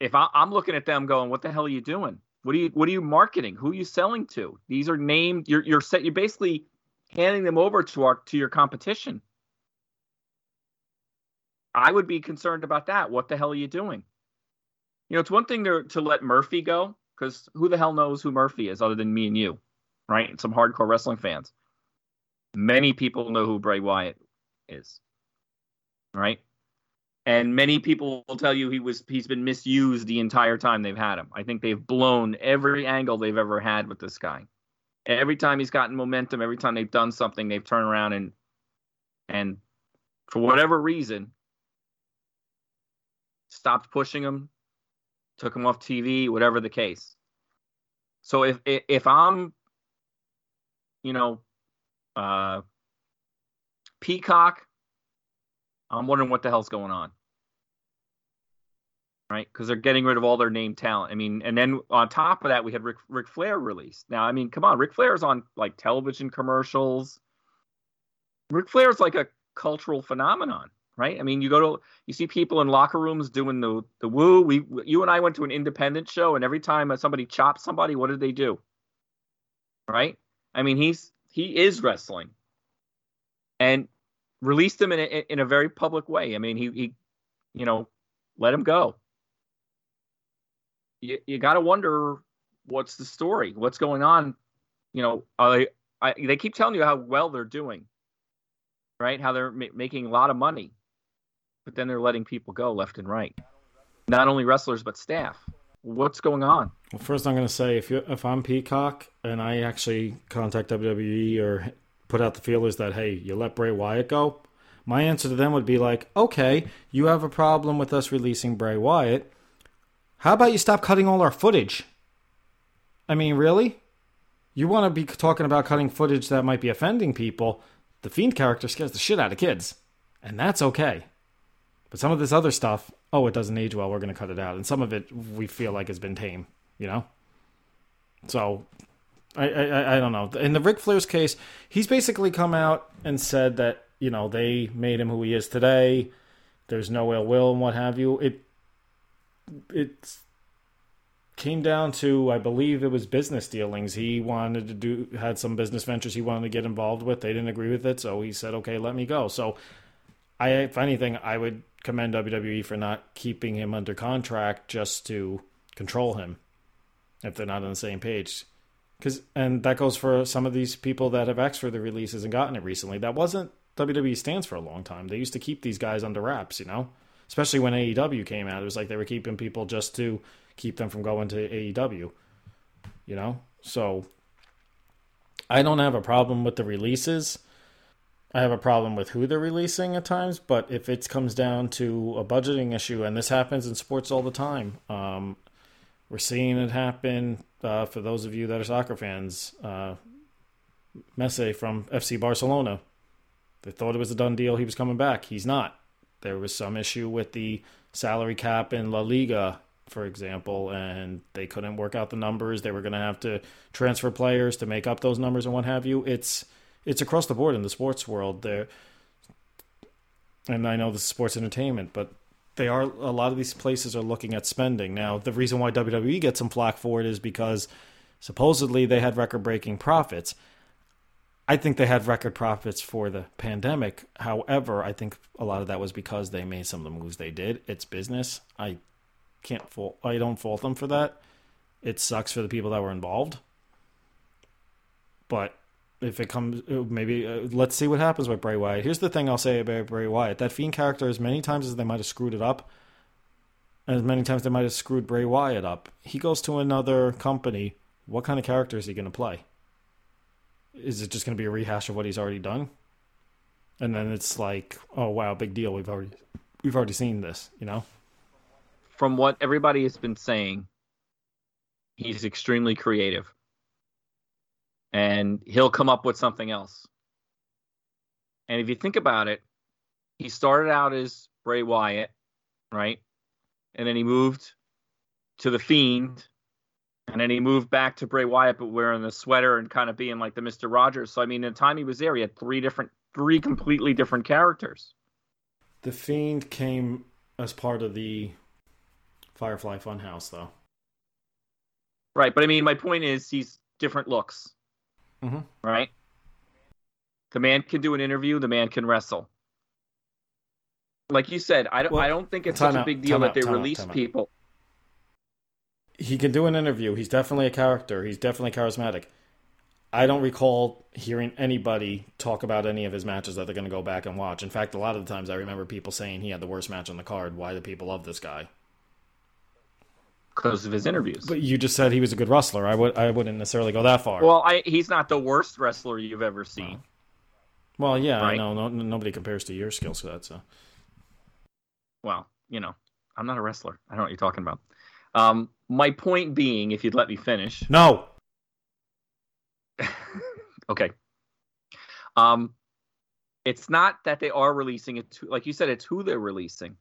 [SPEAKER 1] If I, I'm looking at them, going, "What the hell are you doing? What are you What are you marketing? Who are you selling to? These are named. You're you're set. You're basically handing them over to our to your competition. I would be concerned about that. What the hell are you doing? You know, it's one thing to to let Murphy go because who the hell knows who Murphy is other than me and you, right? And some hardcore wrestling fans. Many people know who Bray Wyatt is, right? And many people will tell you he was he's been misused the entire time they've had him. I think they've blown every angle they've ever had with this guy. Every time he's gotten momentum, every time they've done something, they've turned around and and for whatever reason stopped pushing him, took him off TV, whatever the case. So if if I'm, you know, uh, Peacock, I'm wondering what the hell's going on, right? Because they're getting rid of all their name talent. I mean, and then on top of that, we had Rick Ric Flair released. Now, I mean, come on, Ric Flair's on like television commercials. Ric Flair's like a cultural phenomenon right? I mean, you go to you see people in locker rooms doing the the woo. We you and I went to an independent show, and every time somebody chops somebody, what did they do? Right? I mean, he's he is wrestling, and released him in a, in a very public way. I mean, he he, you know, let him go. You you got to wonder what's the story, what's going on. You know, I, I they keep telling you how well they're doing, right? How they're ma- making a lot of money but then they're letting people go left and right. Not only wrestlers but staff. What's going on?
[SPEAKER 2] Well, first I'm going to say if you if I'm Peacock and I actually contact WWE or put out the feelers that hey, you let Bray Wyatt go, my answer to them would be like, okay, you have a problem with us releasing Bray Wyatt. How about you stop cutting all our footage? I mean, really? You want to be talking about cutting footage that might be offending people? The Fiend character scares the shit out of kids, and that's okay. But some of this other stuff, oh, it doesn't age well. We're going to cut it out, and some of it we feel like has been tame. You know. So, I, I I don't know. In the Ric Flair's case, he's basically come out and said that you know they made him who he is today. There's no ill will and what have you. It it came down to I believe it was business dealings. He wanted to do had some business ventures he wanted to get involved with. They didn't agree with it, so he said, "Okay, let me go." So I if anything, I would commend WWE for not keeping him under contract just to control him if they're not on the same page. Cause and that goes for some of these people that have asked for the releases and gotten it recently. That wasn't WWE stands for a long time. They used to keep these guys under wraps, you know? Especially when AEW came out. It was like they were keeping people just to keep them from going to AEW. You know? So I don't have a problem with the releases. I have a problem with who they're releasing at times, but if it comes down to a budgeting issue, and this happens in sports all the time, um, we're seeing it happen uh, for those of you that are soccer fans. Uh, Messi from FC Barcelona, They thought it was a done deal. He was coming back. He's not. There was some issue with the salary cap in La Liga, for example, and they couldn't work out the numbers. They were going to have to transfer players to make up those numbers and what have you. It's it's across the board in the sports world. There, and I know this is sports entertainment, but they are a lot of these places are looking at spending now. The reason why WWE gets some flack for it is because supposedly they had record breaking profits. I think they had record profits for the pandemic. However, I think a lot of that was because they made some of the moves they did. It's business. I can't fault. I don't fault them for that. It sucks for the people that were involved. But if it comes, uh, maybe uh, let's see what happens with Bray Wyatt. Here's the thing I'll say about Bray Wyatt: that Fiend character, as many times as they might have screwed it up, and as many times they might have screwed Bray Wyatt up, he goes to another company. What kind of character is he going to play? Is it just going to be a rehash of what he's already done? And then it's like, oh wow, big deal. We've already we've already seen this, you know.
[SPEAKER 1] From what everybody has been saying, he's extremely creative and he'll come up with something else. And if you think about it, he started out as Bray Wyatt, right? And then he moved to the Fiend, and then he moved back to Bray Wyatt, but wearing the sweater and kind of being like the Mister Rogers. So I mean, in the time he was there, he had three different, three completely different characters.
[SPEAKER 2] The Fiend came as part of the Firefly Funhouse, though.
[SPEAKER 1] Right, but I mean, my point is, he's different looks.
[SPEAKER 2] Mm-hmm.
[SPEAKER 1] Right? The man can do an interview, the man can wrestle. Like you said, I don't
[SPEAKER 2] Well,
[SPEAKER 1] I don't think it's such a big deal that
[SPEAKER 2] out,
[SPEAKER 1] they
[SPEAKER 2] out,
[SPEAKER 1] release
[SPEAKER 2] out.
[SPEAKER 1] people.
[SPEAKER 2] He can do an interview. He's definitely a character. He's definitely charismatic. I don't recall hearing anybody talk about any of his matches that they're going to go back and watch. In fact, a lot of the times I remember people saying he had the worst match on the card. Why do people love this guy?
[SPEAKER 1] because of his interviews.
[SPEAKER 2] But you just said he was a good wrestler. I would I wouldn't necessarily go that far.
[SPEAKER 1] well, I, he's not the worst wrestler you've ever seen.
[SPEAKER 2] Well, yeah, I
[SPEAKER 1] Right.
[SPEAKER 2] know. No, nobody compares to your skill set. So
[SPEAKER 1] Well, you know, I'm not a wrestler. I don't know what you're talking about. Um, my point being, if you'd let me finish,
[SPEAKER 2] no,
[SPEAKER 1] okay. Um, it's not that they are releasing it. To, like you said, it's who they're releasing.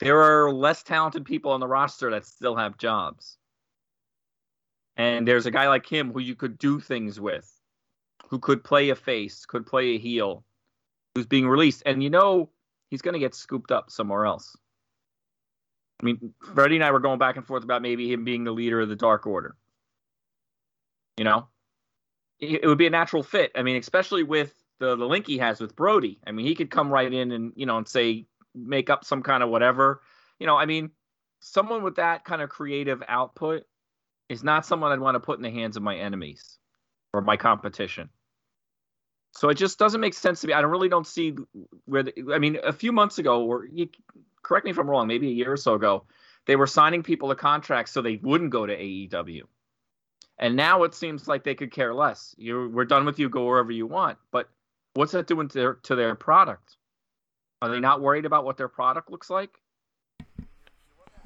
[SPEAKER 1] There are less talented people on the roster that still have jobs, and there's a guy like him who you could do things with, who could play a face, could play a heel, who's being released, and you know he's going to get scooped up somewhere else. I mean, Freddie and I were going back and forth about maybe him being the leader of the Dark Order. You know, it would be a natural fit. I mean, especially with the the link he has with Brodie. I mean, he could come right in and you know and say make up some kind of whatever. You know, I mean, someone with that kind of creative output is not someone I'd want to put in the hands of my enemies or my competition. So it just doesn't make sense to me. I don't really don't see where. The, I mean, a few months ago, or you, correct me if I'm wrong, maybe a year or so ago, they were signing people to contracts so they wouldn't go to AEW. And now it seems like they could care less. You, we're done with you. Go wherever you want. But what's that doing to their to their product? Are they not worried about what their product looks like?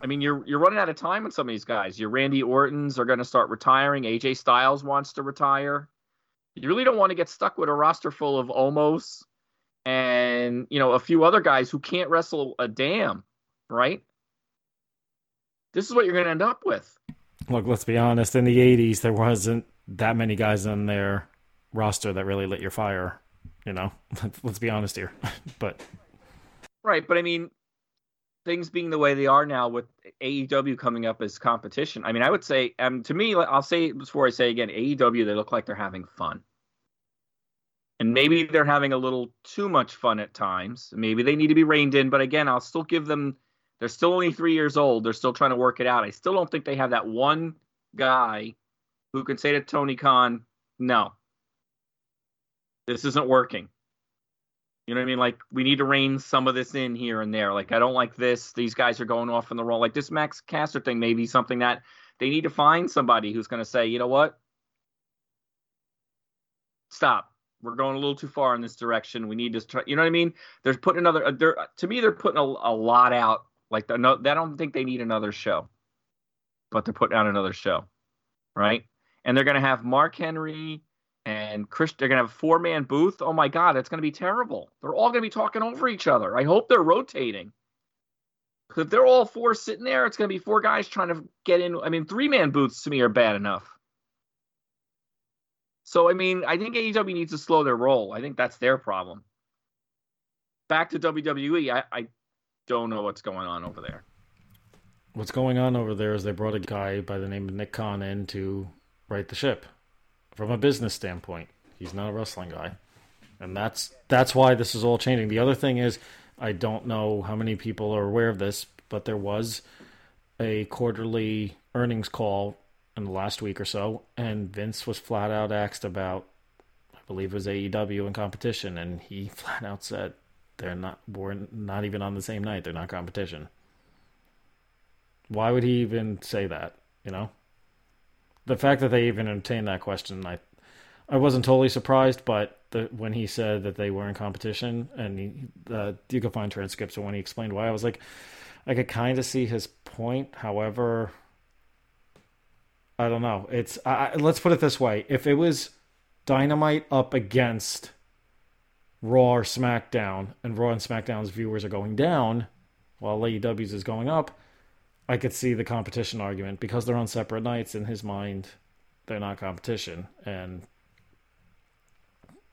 [SPEAKER 1] I mean, you're you're running out of time with some of these guys. Your Randy Ortons are going to start retiring. AJ Styles wants to retire. You really don't want to get stuck with a roster full of Omos and you know a few other guys who can't wrestle a damn, right? This is what you're going to end up with.
[SPEAKER 2] look. Let's be honest. In the '80s, there wasn't that many guys on their roster that really lit your fire. You know, let's be honest here. but
[SPEAKER 1] Right, but I mean, things being the way they are now with AEW coming up as competition. I mean, I would say, um, to me, I'll say before I say again, AEW they look like they're having fun, and maybe they're having a little too much fun at times. Maybe they need to be reined in. But again, I'll still give them. They're still only three years old. They're still trying to work it out. I still don't think they have that one guy who can say to Tony Khan, "No, this isn't working." You know what I mean? Like we need to rein some of this in here and there. Like I don't like this. These guys are going off in the wrong. Like this Max Caster thing may be something that they need to find somebody who's going to say, you know what? Stop. We're going a little too far in this direction. We need to try. You know what I mean? They're putting another. uh, They're to me they're putting a, a lot out. Like no, I don't think they need another show, but they're putting out another show, right? And they're going to have Mark Henry and and Chris, they're gonna have a four man booth. Oh my god, it's gonna be terrible. They're all gonna be talking over each other. I hope they're rotating. Because if they're all four sitting there, it's gonna be four guys trying to get in. I mean, three man booths to me are bad enough. So I mean, I think AEW needs to slow their roll. I think that's their problem. Back to WWE, I, I don't know what's going on over there.
[SPEAKER 2] What's going on over there is they brought a guy by the name of Nick Khan in to right the ship from a business standpoint. He's not a wrestling guy. And that's that's why this is all changing. The other thing is I don't know how many people are aware of this, but there was a quarterly earnings call in the last week or so, and Vince was flat out asked about, I believe it was AEW in competition, and he flat out said they're not, we're not even on the same night. They're not competition. Why would he even say that? You know, the fact that they even entertained that question, I, I wasn't totally surprised, but the, when he said that they were in competition, and he, uh, you can find transcripts of when he explained why, I was like, I could kind of see his point. However, I don't know. It's I, let's put it this way: if it was Dynamite up against Raw or SmackDown, and Raw and SmackDown's viewers are going down, while AEW's is going up, I could see the competition argument because they're on separate nights. In his mind, they're not competition, and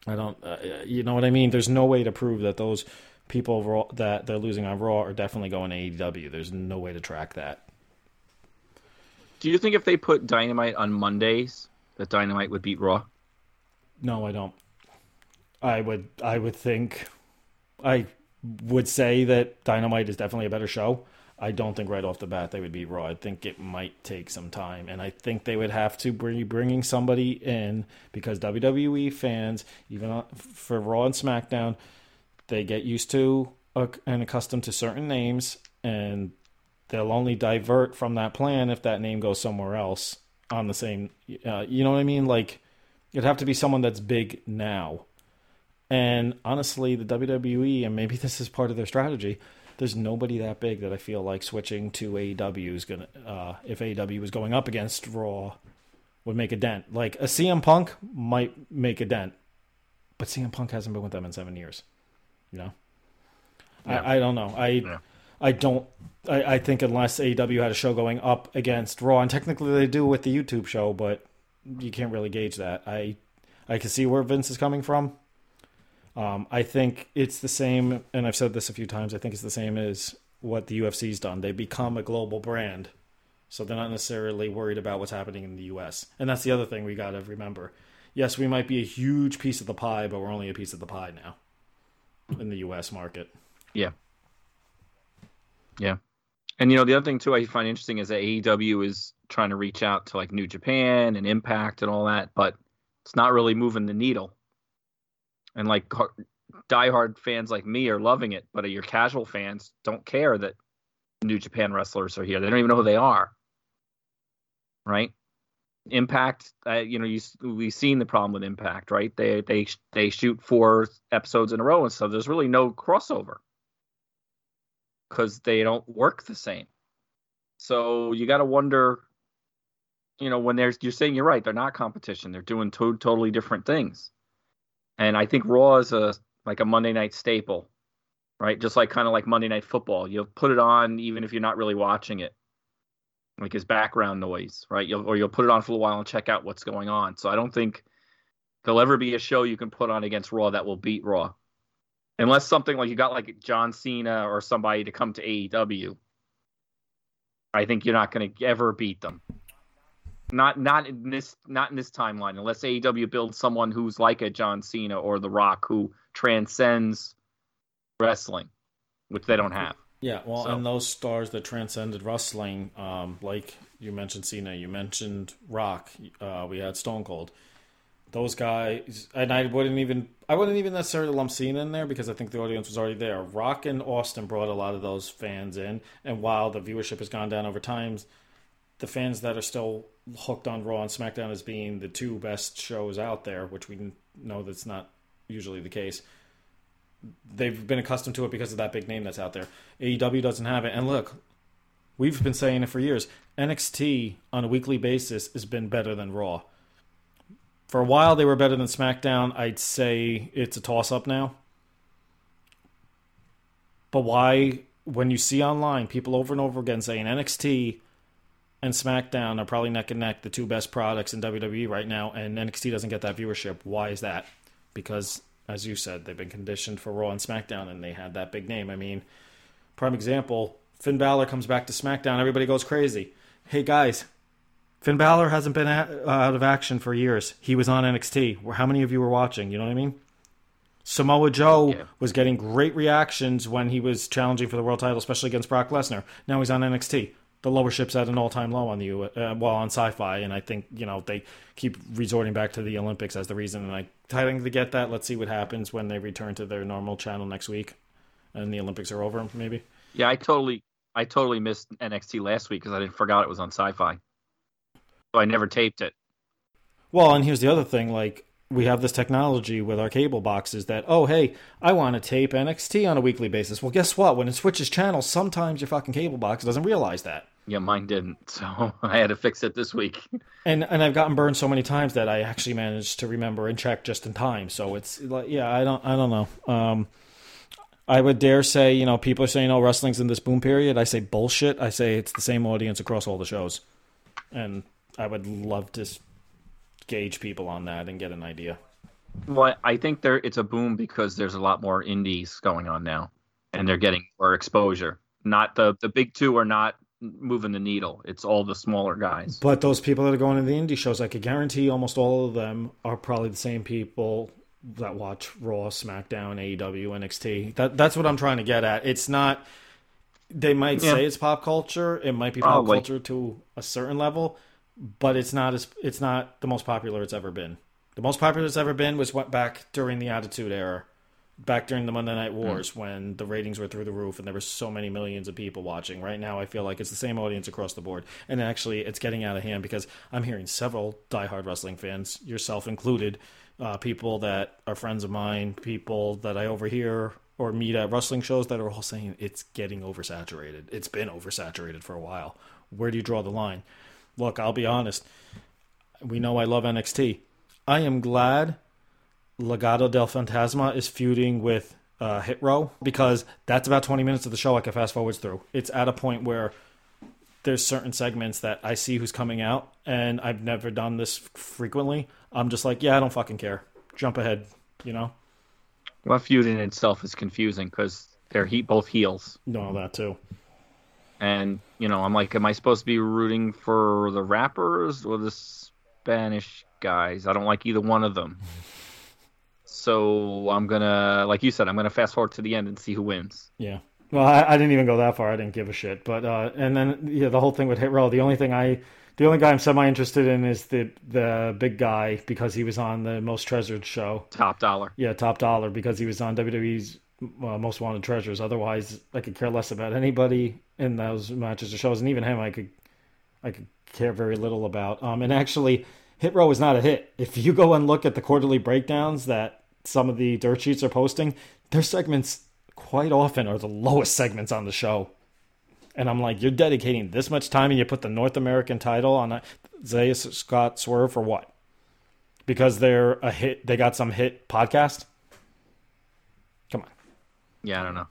[SPEAKER 2] I don't. Uh, you know what I mean? There's no way to prove that those people that they're losing on Raw are definitely going to AEW. There's no way to track that.
[SPEAKER 1] Do you think if they put Dynamite on Mondays, that Dynamite would beat Raw?
[SPEAKER 2] No, I don't. I would I would think I would say that Dynamite is definitely a better show. I don't think right off the bat they would beat Raw. I think it might take some time, and I think they would have to bring bringing somebody in because WWE fans, even for Raw and SmackDown, they get used to uh, and accustomed to certain names, and they'll only divert from that plan if that name goes somewhere else on the same. Uh, you know what I mean? Like it'd have to be someone that's big now. And honestly, the WWE, and maybe this is part of their strategy, there's nobody that big that I feel like switching to AEW is gonna. Uh, if AEW was going up against Raw, would make a dent. Like a CM Punk might make a dent, but CM Punk hasn't been with them in seven years. You know, yeah. I, I don't know. I. Yeah. I don't. I, I think unless AEW had a show going up against Raw, and technically they do with the YouTube show, but you can't really gauge that. I I can see where Vince is coming from. Um, I think it's the same, and I've said this a few times. I think it's the same as what the UFC's done. They become a global brand, so they're not necessarily worried about what's happening in the US. And that's the other thing we got to remember. Yes, we might be a huge piece of the pie, but we're only a piece of the pie now in the US market.
[SPEAKER 1] Yeah. Yeah. And you know, the other thing too I find interesting is that AEW is trying to reach out to like New Japan and Impact and all that, but it's not really moving the needle. And like diehard fans like me are loving it, but your casual fans don't care that New Japan wrestlers are here. They don't even know who they are. Right? Impact, uh, you know, you we've seen the problem with Impact, right? They they they shoot four episodes in a row and so there's really no crossover because they don't work the same. So you got to wonder, you know, when there's you're saying you're right, they're not competition. They're doing to- totally different things. And I think Raw is a like a Monday night staple, right? Just like kind of like Monday Night Football. You'll put it on even if you're not really watching it, like as background noise, right? You'll, or you'll put it on for a while and check out what's going on. So I don't think there'll ever be a show you can put on against Raw that will beat Raw unless something like you got like John Cena or somebody to come to AEW, I think you're not going to ever beat them. Not not in this not in this timeline unless AEW builds someone who's like a John Cena or The Rock who transcends wrestling, which they don't have.
[SPEAKER 2] Yeah, well, so. and those stars that transcended wrestling, um, like you mentioned Cena, you mentioned Rock, uh, we had Stone Cold those guys, and I wouldn't even I wouldn't even necessarily lump Cena in there because I think the audience was already there. Rock and Austin brought a lot of those fans in, and while the viewership has gone down over time, the fans that are still hooked on Raw and SmackDown as being the two best shows out there, which we know that's not usually the case. They've been accustomed to it because of that big name that's out there. AEW doesn't have it, and look, we've been saying it for years. NXT on a weekly basis has been better than Raw For a while, they were better than SmackDown. I'd say it's a toss up now. But why, when you see online people over and over again saying NXT and SmackDown are probably neck and neck, the two best products in WWE right now, and NXT doesn't get that viewership, why is that? Because, as you said, they've been conditioned for Raw and SmackDown, and they had that big name. I mean, prime example Finn Balor comes back to SmackDown, everybody goes crazy. Hey guys, Finn Balor hasn't been a- out of action for years. He was on NXT. How many of you were watching? You know what I mean? Samoa Joe
[SPEAKER 1] Yeah.
[SPEAKER 2] was getting great reactions when he was challenging for the world title, especially against Brock Lesnar. Now he's on NXT. The lower ship's at an all-time low on the U- uh, well on Syfy, and I think you know they keep resorting back to the Olympics as the reason. And I I think to get that. Let's see what happens when they return to their normal channel next week, and the Olympics are over. Maybe.
[SPEAKER 1] Yeah, I totally, I totally missed NXT last week because I didn't forgot it was on Syfy, I never taped it.
[SPEAKER 2] Well, and here's the other thing: like we have this technology with our cable boxes that, oh, hey, I want to tape NXT on a weekly basis. Well, guess what? When it switches channels, sometimes your fucking cable box doesn't realize that.
[SPEAKER 1] Yeah, mine didn't, so I had to fix it this week.
[SPEAKER 2] And and I've gotten burned so many times that I actually managed to remember and check just in time. So it's like, yeah, I don't, I don't know. Um, I would dare say, you know, people are saying, oh, wrestling's in this boom period. I say bullshit. I say it's the same audience across all the shows, and I would love to gauge people on that and get an idea.
[SPEAKER 1] Well, I think there it's a boom because there's a lot more indies going on now, and they're getting more exposure. Not the the big two are not moving the needle. It's all the smaller guys.
[SPEAKER 2] But those people that are going to the indie shows, I could guarantee almost all of them are probably the same people that watch Raw, SmackDown, AEW, NXT. That that's what I'm trying to get at. It's not. They might
[SPEAKER 1] Yeah.
[SPEAKER 2] say it's pop culture. It might be pop
[SPEAKER 1] Probably.
[SPEAKER 2] culture to a certain level, but it's not as it's not the most popular it's ever been. The most popular it's ever been was what back during the Attitude Era, back during the Monday Night Wars when the ratings were through the roof and there were so many millions of people watching. Right now, I feel like it's the same audience across the board, and actually, it's getting out of hand because I'm hearing several diehard wrestling fans, yourself included, uh, people that are friends of mine, people that I overhear or meet at wrestling shows that are all saying it's getting oversaturated. It's been oversaturated for a while. Where do you draw the line? Look, I'll be honest. We know I love NXT. I am glad Legado del Fantasma is feuding with uh, Hit Row because that's about 20 minutes of the show I can fast forward through. It's at a point where there's certain segments that I see who's coming out, and I've never done this frequently. I'm just like, yeah, I don't fucking care. Jump ahead, you know?
[SPEAKER 1] Well, feud in itself is confusing because they're he- both heels,
[SPEAKER 2] Know that too.
[SPEAKER 1] And you know, I'm like, am I supposed to be rooting for the rappers or the Spanish guys? I don't like either one of them. So I'm gonna, like you said, I'm gonna fast forward to the end and see who wins.
[SPEAKER 2] Yeah. Well, I, I didn't even go that far. I didn't give a shit. But uh, and then yeah, the whole thing with Hit Row. The only thing I, the only guy I'm semi interested in is the the big guy because he was on the Most Treasured show.
[SPEAKER 1] Top Dolla.
[SPEAKER 2] Yeah, Top Dolla because he was on WWE's uh, Most Wanted Treasures. Otherwise, I could care less about anybody in those matches or shows, and even him, I could, I could care very little about. Um, and actually, Hit Row is not a hit. If you go and look at the quarterly breakdowns that some of the dirt sheets are posting, their segments quite often are the lowest segments on the show. And I'm like, you're dedicating this much time, and you put the North American title on Isaiah Scott Swerve for what? Because they're a hit. They got some hit podcast.
[SPEAKER 1] Yeah, I don't know.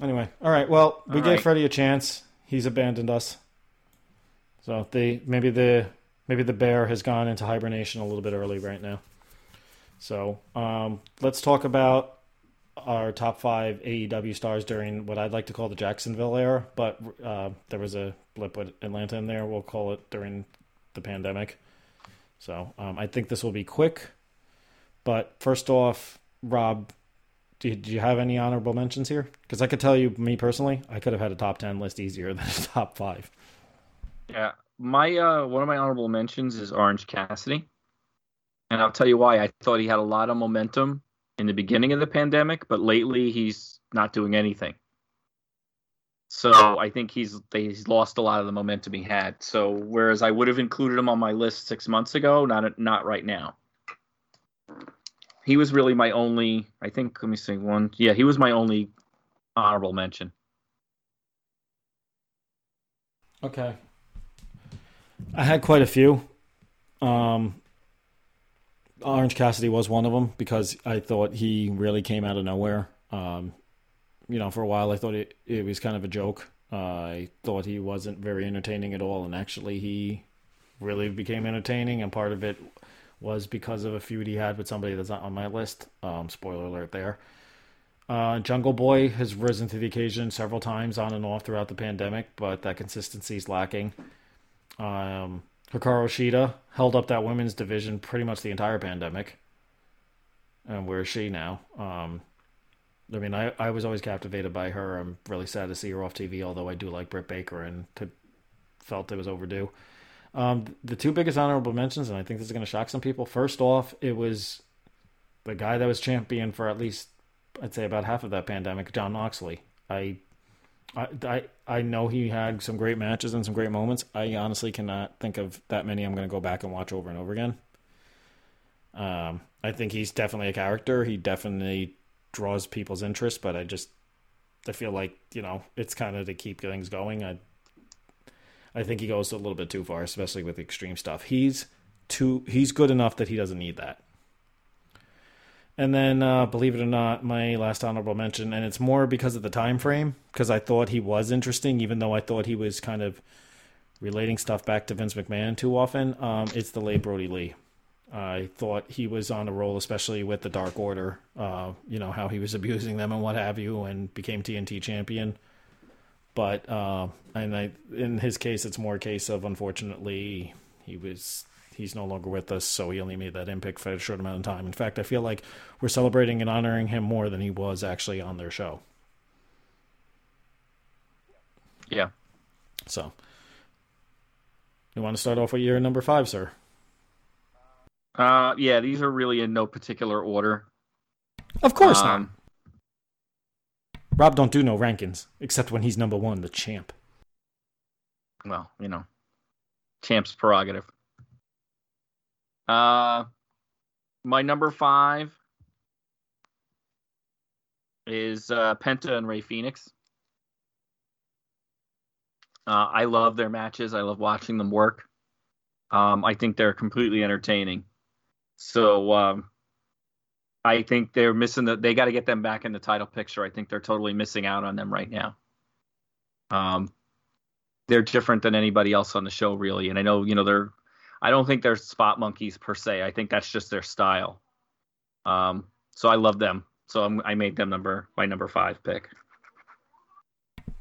[SPEAKER 2] Anyway, all right. Well, we
[SPEAKER 1] All
[SPEAKER 2] gave
[SPEAKER 1] right.
[SPEAKER 2] Freddie a chance. He's abandoned us. So they maybe the maybe the bear has gone into hibernation a little bit early right now. So um, let's talk about our top five AEW stars during what I'd like to call the Jacksonville era, but uh, there was a blip with Atlanta in there. We'll call it during the pandemic. So um, I think this will be quick. But first off, Rob, do you, you have any honorable mentions here? Because I could tell you, me personally, I could have had a top ten list easier than a top five.
[SPEAKER 1] Yeah, my uh, one of my honorable mentions is Orange Cassidy, and I'll tell you why. I thought he had a lot of momentum in the beginning of the pandemic, but lately he's not doing anything. So I think he's he's lost a lot of the momentum he had. So whereas I would have included him on my list six months ago, not not right now. He was really my only. I think. Let me see. One. Yeah, he was my only honorable mention.
[SPEAKER 2] Okay. I had quite a few. Um, Orange Cassidy was one of them because I thought he really came out of nowhere. Um, you know, for a while I thought it, it was kind of a joke. Uh, I thought he wasn't very entertaining at all, and actually he really became entertaining. And part of it was because of a feud he had with somebody that's not on my list. Um, spoiler alert there. Uh, Jungle Boy has risen to the occasion several times on and off throughout the pandemic, but that consistency is lacking. Um, Hikaru Shida held up that women's division pretty much the entire pandemic. And where is she now? Um, I mean, I, I was always captivated by her. I'm really sad to see her off TV, although I do like Britt Baker and felt it was overdue. Um, the two biggest honorable mentions, and I think this is going to shock some people. First off, it was the guy that was champion for at least, I'd say, about half of that pandemic, Jon Moxley. I, I, I, I know he had some great matches and some great moments. I honestly cannot think of that many I'm going to go back and watch over and over again. Um, I think he's definitely a character. He definitely draws people's interest, but I just I feel like you know it's kind of to keep things going. I I think he goes a little bit too far, especially with extreme stuff. He's too he's good enough that he doesn't need that. And then, uh, believe it or not, my last honorable mention, and it's more because of the time frame, because I thought he was interesting, even though I thought he was kind of relating stuff back to Vince McMahon too often. Um, it's the late Brodie Lee. I thought he was on a roll, especially with the Dark Order. Uh, you know how he was abusing them and what have you, and became TNT champion. But uh, and I, in his case, it's more a case of unfortunately he was he's no longer with us, so he only made that impact for a short amount of time. In fact, I feel like we're celebrating and honoring him more than he was actually on their show.
[SPEAKER 1] Yeah.
[SPEAKER 2] So, you want to start off with your number five, sir?
[SPEAKER 1] Uh, yeah, these are really in no particular order.
[SPEAKER 2] Of course not.
[SPEAKER 1] Um,
[SPEAKER 2] Rob don't do no rankings except when he's number one, the champ.
[SPEAKER 1] well, you know, champ's prerogative. Uh, my number five is uh, Penta and Rey Fenix. Uh, I love their matches. I love watching them work. Um, I think they're completely entertaining. So um, I think they're missing the. They got to get them back in the title picture. I think they're totally missing out on them right now. Um, they're different than anybody else on the show, really. And I know, you know, they're. I don't think they're spot monkeys per se. I think that's just their style. Um, so I love them. So I'm, I made them number my number five pick.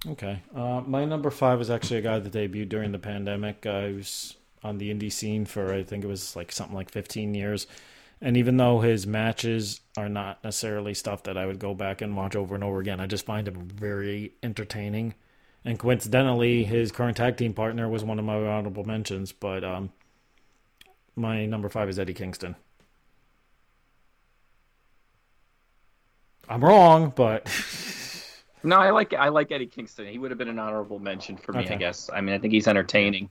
[SPEAKER 2] Okay. Uh, my number five is actually a guy that debuted during the pandemic. He was on the indie scene for, I think it was like something like 15 years. And even though his matches are not necessarily stuff that I would go back and watch over and over again, I just find him very entertaining. And coincidentally, his current tag team partner was one of my honorable mentions. But um, my number five is Eddie Kingston. I'm wrong, but
[SPEAKER 1] No, I like I like Eddie Kingston. He would have been an honorable mention for me,
[SPEAKER 2] Okay.
[SPEAKER 1] I guess. I mean, I think he's entertaining.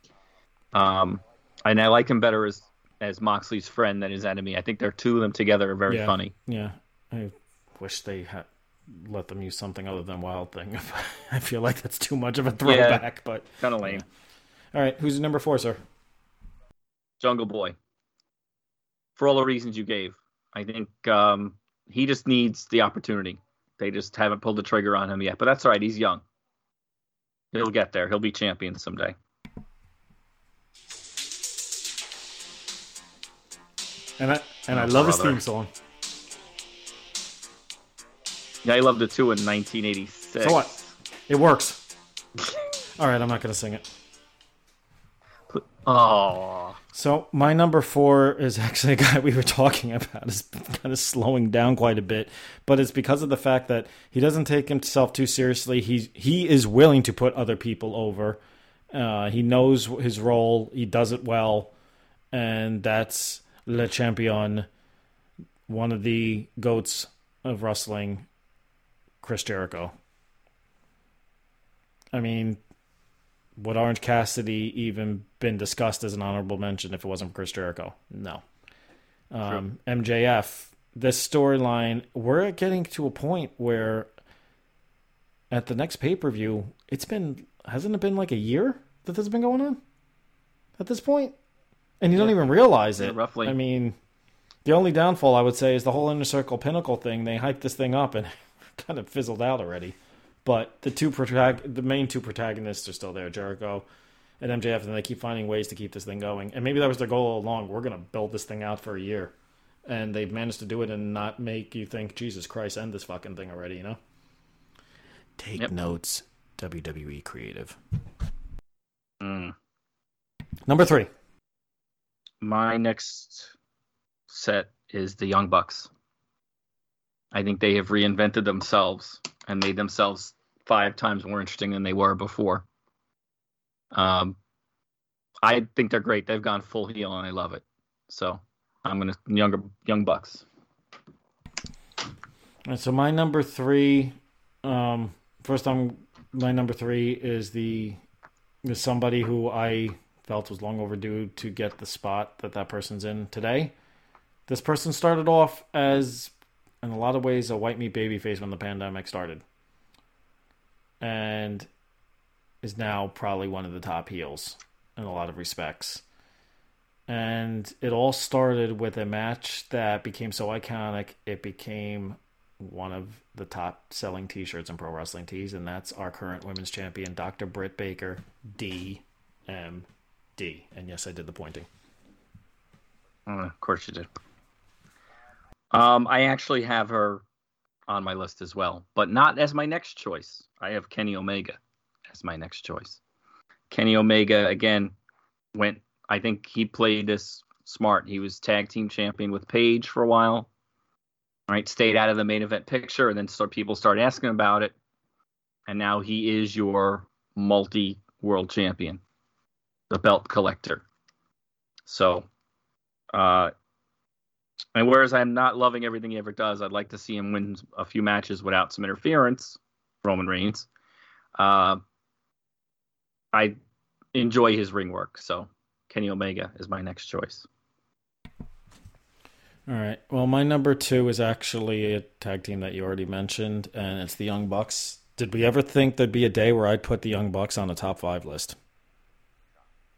[SPEAKER 1] Um, and I like him better as as Moxley's friend than his enemy. I think they're two of them together are very
[SPEAKER 2] Yeah.
[SPEAKER 1] funny.
[SPEAKER 2] Yeah, I wish they had let them use something other than Wild Thing. I feel like that's too much of a throwback. But
[SPEAKER 1] Kind of lame.
[SPEAKER 2] all right, who's number four, sir?
[SPEAKER 1] Jungle Boy. For all the reasons you gave, I think um, he just needs the opportunity. They just haven't pulled the trigger on him yet, but that's all right. He's young. He'll get there. He'll be champion someday.
[SPEAKER 2] And I and I
[SPEAKER 1] Oh,
[SPEAKER 2] love his theme song.
[SPEAKER 1] Yeah, I loved it too in 1986.
[SPEAKER 2] So what? It works. All right, I'm not gonna sing it.
[SPEAKER 1] Oh,
[SPEAKER 2] So my number four is actually a guy we were talking about is kind of slowing down quite a bit, but it's because of the fact that he doesn't take himself too seriously. He he is willing to put other people over. Uh, he knows his role. He does it well, and that's Le Champion, one of the goats of wrestling, Chris Jericho. I mean, would Orange Cassidy even been discussed as an honorable mention if it wasn't for Chris Jericho? No. Um, MJF, this storyline, we're getting to a point where at the next pay per view, it's been hasn't it been like a year that this has been going on at this point, and you don't even realize
[SPEAKER 1] Yeah,
[SPEAKER 2] it.
[SPEAKER 1] roughly.
[SPEAKER 2] I mean, The only downfall I would say is the whole inner circle pinnacle thing. They hyped this thing up and kind of fizzled out already. But the two protag- the main two protagonists are still there, Jericho and MJF, and they keep finding ways to keep this thing going. And maybe that was their goal all along. We're gonna build this thing out for a year, and they've managed to do it and not make you think, Jesus Christ, end this fucking thing already. You know. Take
[SPEAKER 1] Yep.
[SPEAKER 2] notes, WWE creative.
[SPEAKER 1] Mm.
[SPEAKER 2] Number three.
[SPEAKER 1] My next set is the Young Bucks. I think they have reinvented themselves and made themselves five times more interesting than they were before. Um, I think they're great. They've gone full heel and I love it. So I'm gonna younger Young Bucks.
[SPEAKER 2] And so my number three, um, first I'm my number three is the is somebody who I felt was long overdue to get the spot that that person's in today. This person started off as, in a lot of ways, a white meat baby face when the pandemic started, and is now probably one of the top heels in a lot of respects. And it all started with a match that became so iconic, it became one of the top selling t shirts in pro wrestling tees, and that's our current women's champion, Dr. Britt Baker, DMD. And yes, I did the pointing.
[SPEAKER 1] Uh, of course you did. Um, I actually have her on my list as well, but not as my next choice. I have Kenny Omega as my next choice. Kenny Omega again went. I think he played this smart. He was tag team champion with Page for a while. Right, stayed out of the main event picture, and then start, people started asking about it, and now he is your multi world champion, the belt collector. So uh, and whereas I'm not loving everything he ever does, I'd like to see him win a few matches without some interference. Roman Reigns. Uh, I enjoy his ring work, so Kenny Omega is my next choice.
[SPEAKER 2] All right. Well, my number two is actually a tag team that you already mentioned, and it's the Young Bucks. Did we ever think there'd be a day where I'd put the Young Bucks on a top five list?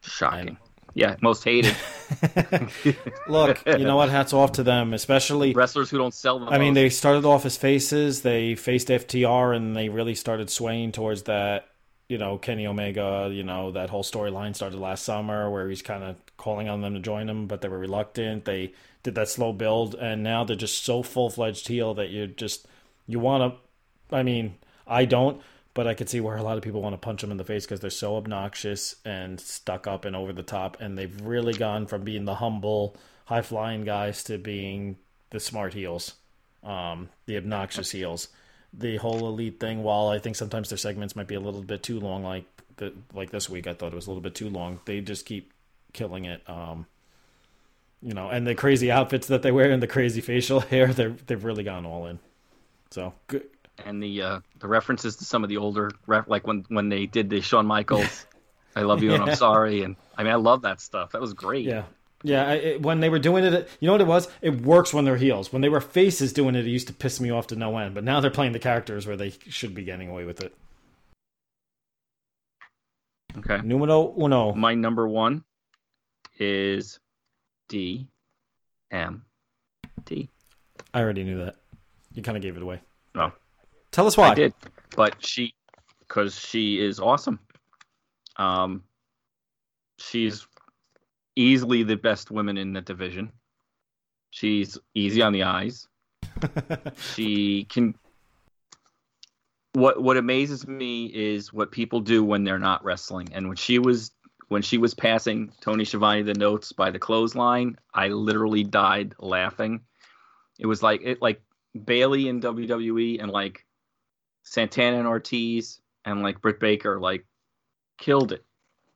[SPEAKER 1] Shocking. Yeah, most hated
[SPEAKER 2] Look, you know what? Hats off to them, especially
[SPEAKER 1] wrestlers who don't sell them.
[SPEAKER 2] I mean, they started off as faces. They faced FTR, and they really started swaying towards that. You know, Kenny Omega. You know, that whole storyline started last summer, where he's kind of calling on them to join him, but they were reluctant. They did that slow build, and now they're just so full fledged heel that you just you want to. I mean, I don't, but I could see where a lot of people want to punch them in the face because they're so obnoxious and stuck up and over the top, and they've really gone from being the humble, high flying guys to being the smart heels, um, the obnoxious heels. The whole elite thing, while I think sometimes their segments might be a little bit too long, like the, like this week, I thought it was a little bit too long. They just keep killing it. Um, you know, and the crazy outfits that they wear and the crazy facial hair, they they've really gone all in. So good,
[SPEAKER 1] and the uh, the references to some of the older ref, like when when they did the Shawn Michaels, "I love you and I'm sorry," and I mean I love that stuff. That was great.
[SPEAKER 2] Yeah. Yeah, I, it, when they were doing it, you know what it was? It works when they're heels. When they were faces doing it, it used to piss me off to no end. But now they're playing the characters where they should be getting away with it.
[SPEAKER 1] Okay.
[SPEAKER 2] Numero uno.
[SPEAKER 1] My number one is D M D.
[SPEAKER 2] I already knew that. You kind of gave it away. Tell us why.
[SPEAKER 1] I did, but she, because she is awesome. Um, she's easily the best woman in the division. She's easy on the eyes. she can. What what amazes me is what people do when they're not wrestling. And when she was when she was passing Tony Schiavone the notes by the clothesline, I literally died laughing. It was like it like Bayley in WWE and like Santana and Ortiz and like Britt Baker like killed it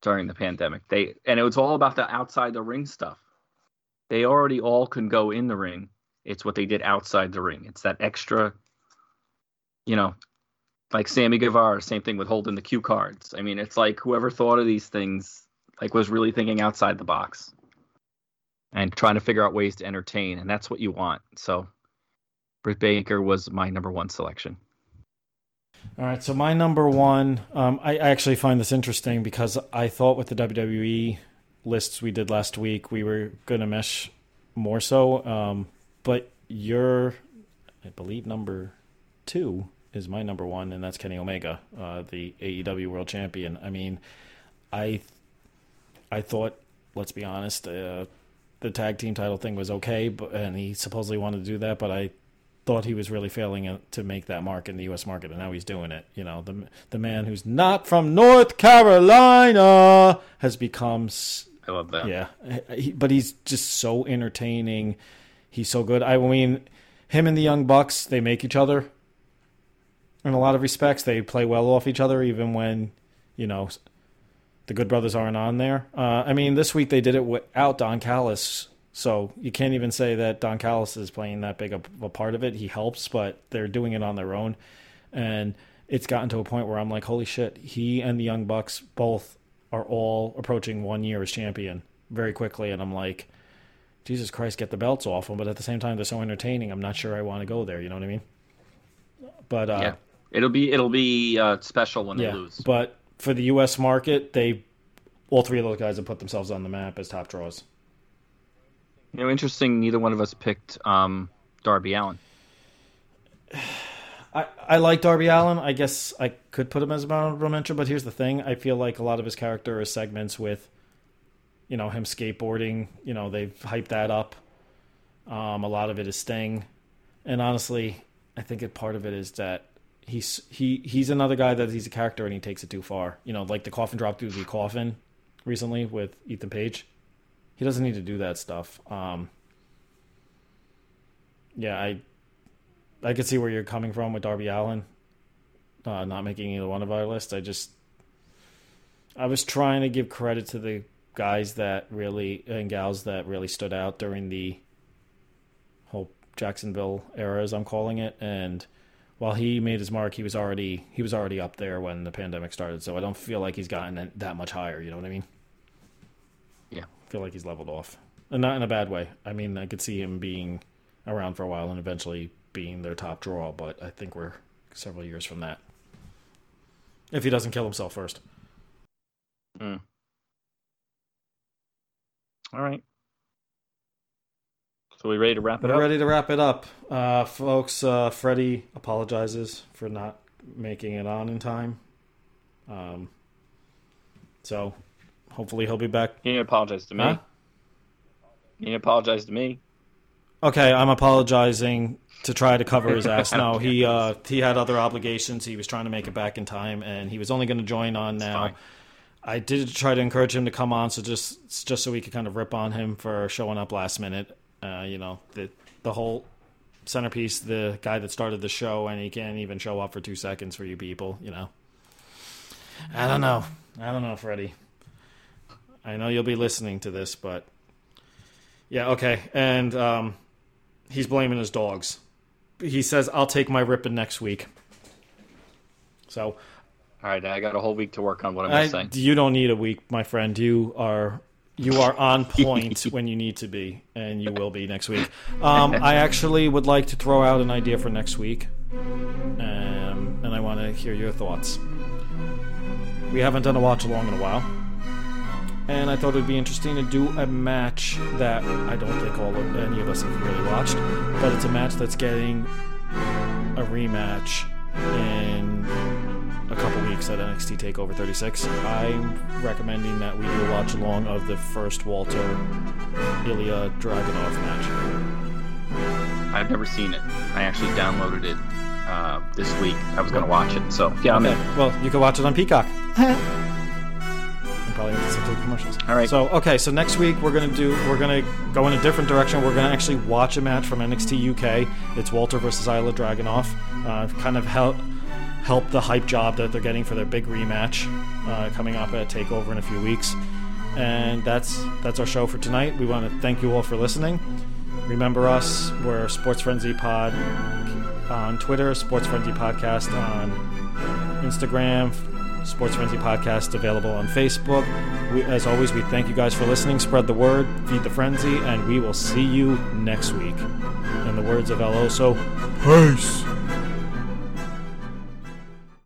[SPEAKER 1] during the pandemic. They and it was all about the outside the ring stuff. They already all can go in the ring. It's what they did outside the ring. It's that extra, you know, like Sammy Guevara, same thing with holding the cue cards. I mean, it's like whoever thought of these things like was really thinking outside the box and trying to figure out ways to entertain, and that's what you want. So Britt Baker was my number one selection.
[SPEAKER 2] All right, so my number one, um, I, I actually find this interesting because I thought with the WWE lists we did last week, we were going to mesh more so. Um, but you're, I believe, number two is my number one, and that's Kenny Omega, uh, the AEW World Champion. I mean, I, I thought, let's be honest, uh, the tag team title thing was okay, but and he supposedly wanted to do that, but I thought he was really failing to make that mark in the U.S. market, and now he's doing it. You know, the the man who's not from North Carolina has become.
[SPEAKER 1] I love that.
[SPEAKER 2] Yeah, he, but he's just so entertaining. He's so good. I mean, him and the Young Bucks, they make each other. In a lot of respects, they play well off each other, even when, you know, the Good Brothers aren't on there. Uh, I mean, this week they did it without Don Callis, so you can't even say that Don Callis is playing that big a, a part of it. He helps, but they're doing it on their own, and it's gotten to a point where I'm like, holy shit, he and the Young Bucks both are all approaching one year as champion very quickly, and I'm like, Jesus Christ, get the belts off them. But at the same time, they're so entertaining. I'm not sure I want to go there. You know what I mean? But uh,
[SPEAKER 1] yeah, it'll be it'll be uh, special when
[SPEAKER 2] yeah,
[SPEAKER 1] they lose.
[SPEAKER 2] But for the U.S. market, they all three of those guys have put themselves on the map as top draws.
[SPEAKER 1] You know, interesting. Neither one of us picked um, Darby Allin.
[SPEAKER 2] I, I like Darby Allin. I guess I could put him as a honorable mention, but here's the thing: I feel like a lot of his character is segments with, you know, him skateboarding. You know, they've hyped that up. Um, a lot of it is Sting, and honestly, I think a part of it is that he's he he's another guy that he's a character and he takes it too far. You know, like the coffin drop through the coffin recently with Ethan Page. He doesn't need to do that stuff. Um, yeah, I I could see where you're coming from with Darby Allin uh, not making either one of our lists. I just I was trying to give credit to the guys that really and gals that really stood out during the whole Jacksonville era, as I'm calling it, and while he made his mark, he was already he was already up there when the pandemic started. So I don't feel like he's gotten that much higher. You know what I mean?
[SPEAKER 1] Yeah,
[SPEAKER 2] feel like he's leveled off, and not in a bad way. I mean, I could see him being around for a while and eventually being their top draw, but I think we're several years from that. If he doesn't kill himself first.
[SPEAKER 1] Mm. All right. So we ready to wrap it
[SPEAKER 2] We're
[SPEAKER 1] up?
[SPEAKER 2] ready to wrap it up, uh, folks. Uh, Freddie apologizes for not making it on in time. Um, so hopefully he'll be back.
[SPEAKER 1] You didn't apologize to me.
[SPEAKER 2] Huh?
[SPEAKER 1] You didn't apologize to me.
[SPEAKER 2] Okay, I'm apologizing to try to cover his ass. No, he uh, he had other obligations. He was trying to make it back in time, and he was only going to join on
[SPEAKER 1] It's
[SPEAKER 2] now.
[SPEAKER 1] fine.
[SPEAKER 2] I did try to encourage him to come on, so just just so we could kind of rip on him for showing up last minute. Uh, you know, the the whole centerpiece, the guy that started the show, and he can't even show up for two seconds for you people. You know, I don't know. I don't know, Freddie. I know you'll be listening to this, but yeah, okay. And um, he's blaming his dogs. He says, "I'll take my ripping next week." So
[SPEAKER 1] All right, I got a whole week to work on what I'm
[SPEAKER 2] I,
[SPEAKER 1] missing.
[SPEAKER 2] you don't need a week, my friend. You are you are on point when you need to be, and you will be next week. Um, I actually would like to throw out an idea for next week, um, and I want to hear your thoughts. We haven't done a watch along in a while, and I thought it would be interesting to do a match that I don't think all of any of us have really watched, but it's a match that's getting a rematch in a couple weeks at NXT Takeover 36. I'm recommending that we do a watch along of the first Walter Ilja Dragunov match.
[SPEAKER 1] I've never seen it. I actually downloaded it uh, this week. I was going to watch it. So, yeah, I'm in.
[SPEAKER 2] Well, you can watch it on Peacock. probably have to sit through the commercials.
[SPEAKER 1] All right.
[SPEAKER 2] So okay, so next week we're gonna do we're gonna go in a different direction. We're gonna actually watch a match from NXT UK. It's Walter versus Ilja Dragunov. Uh, kind of help help the hype job that they're getting for their big rematch uh, coming up at Takeover in a few weeks. And that's that's our show for tonight. We want to thank you all for listening. Remember us, we're Sports Frenzy Pod on Twitter, Sports Frenzy Podcast on Instagram, Sports Frenzy Podcast available on Facebook. We, as always, we thank you guys for listening. Spread the word, feed the frenzy, and we will see you next week. In the words of El Oso, peace.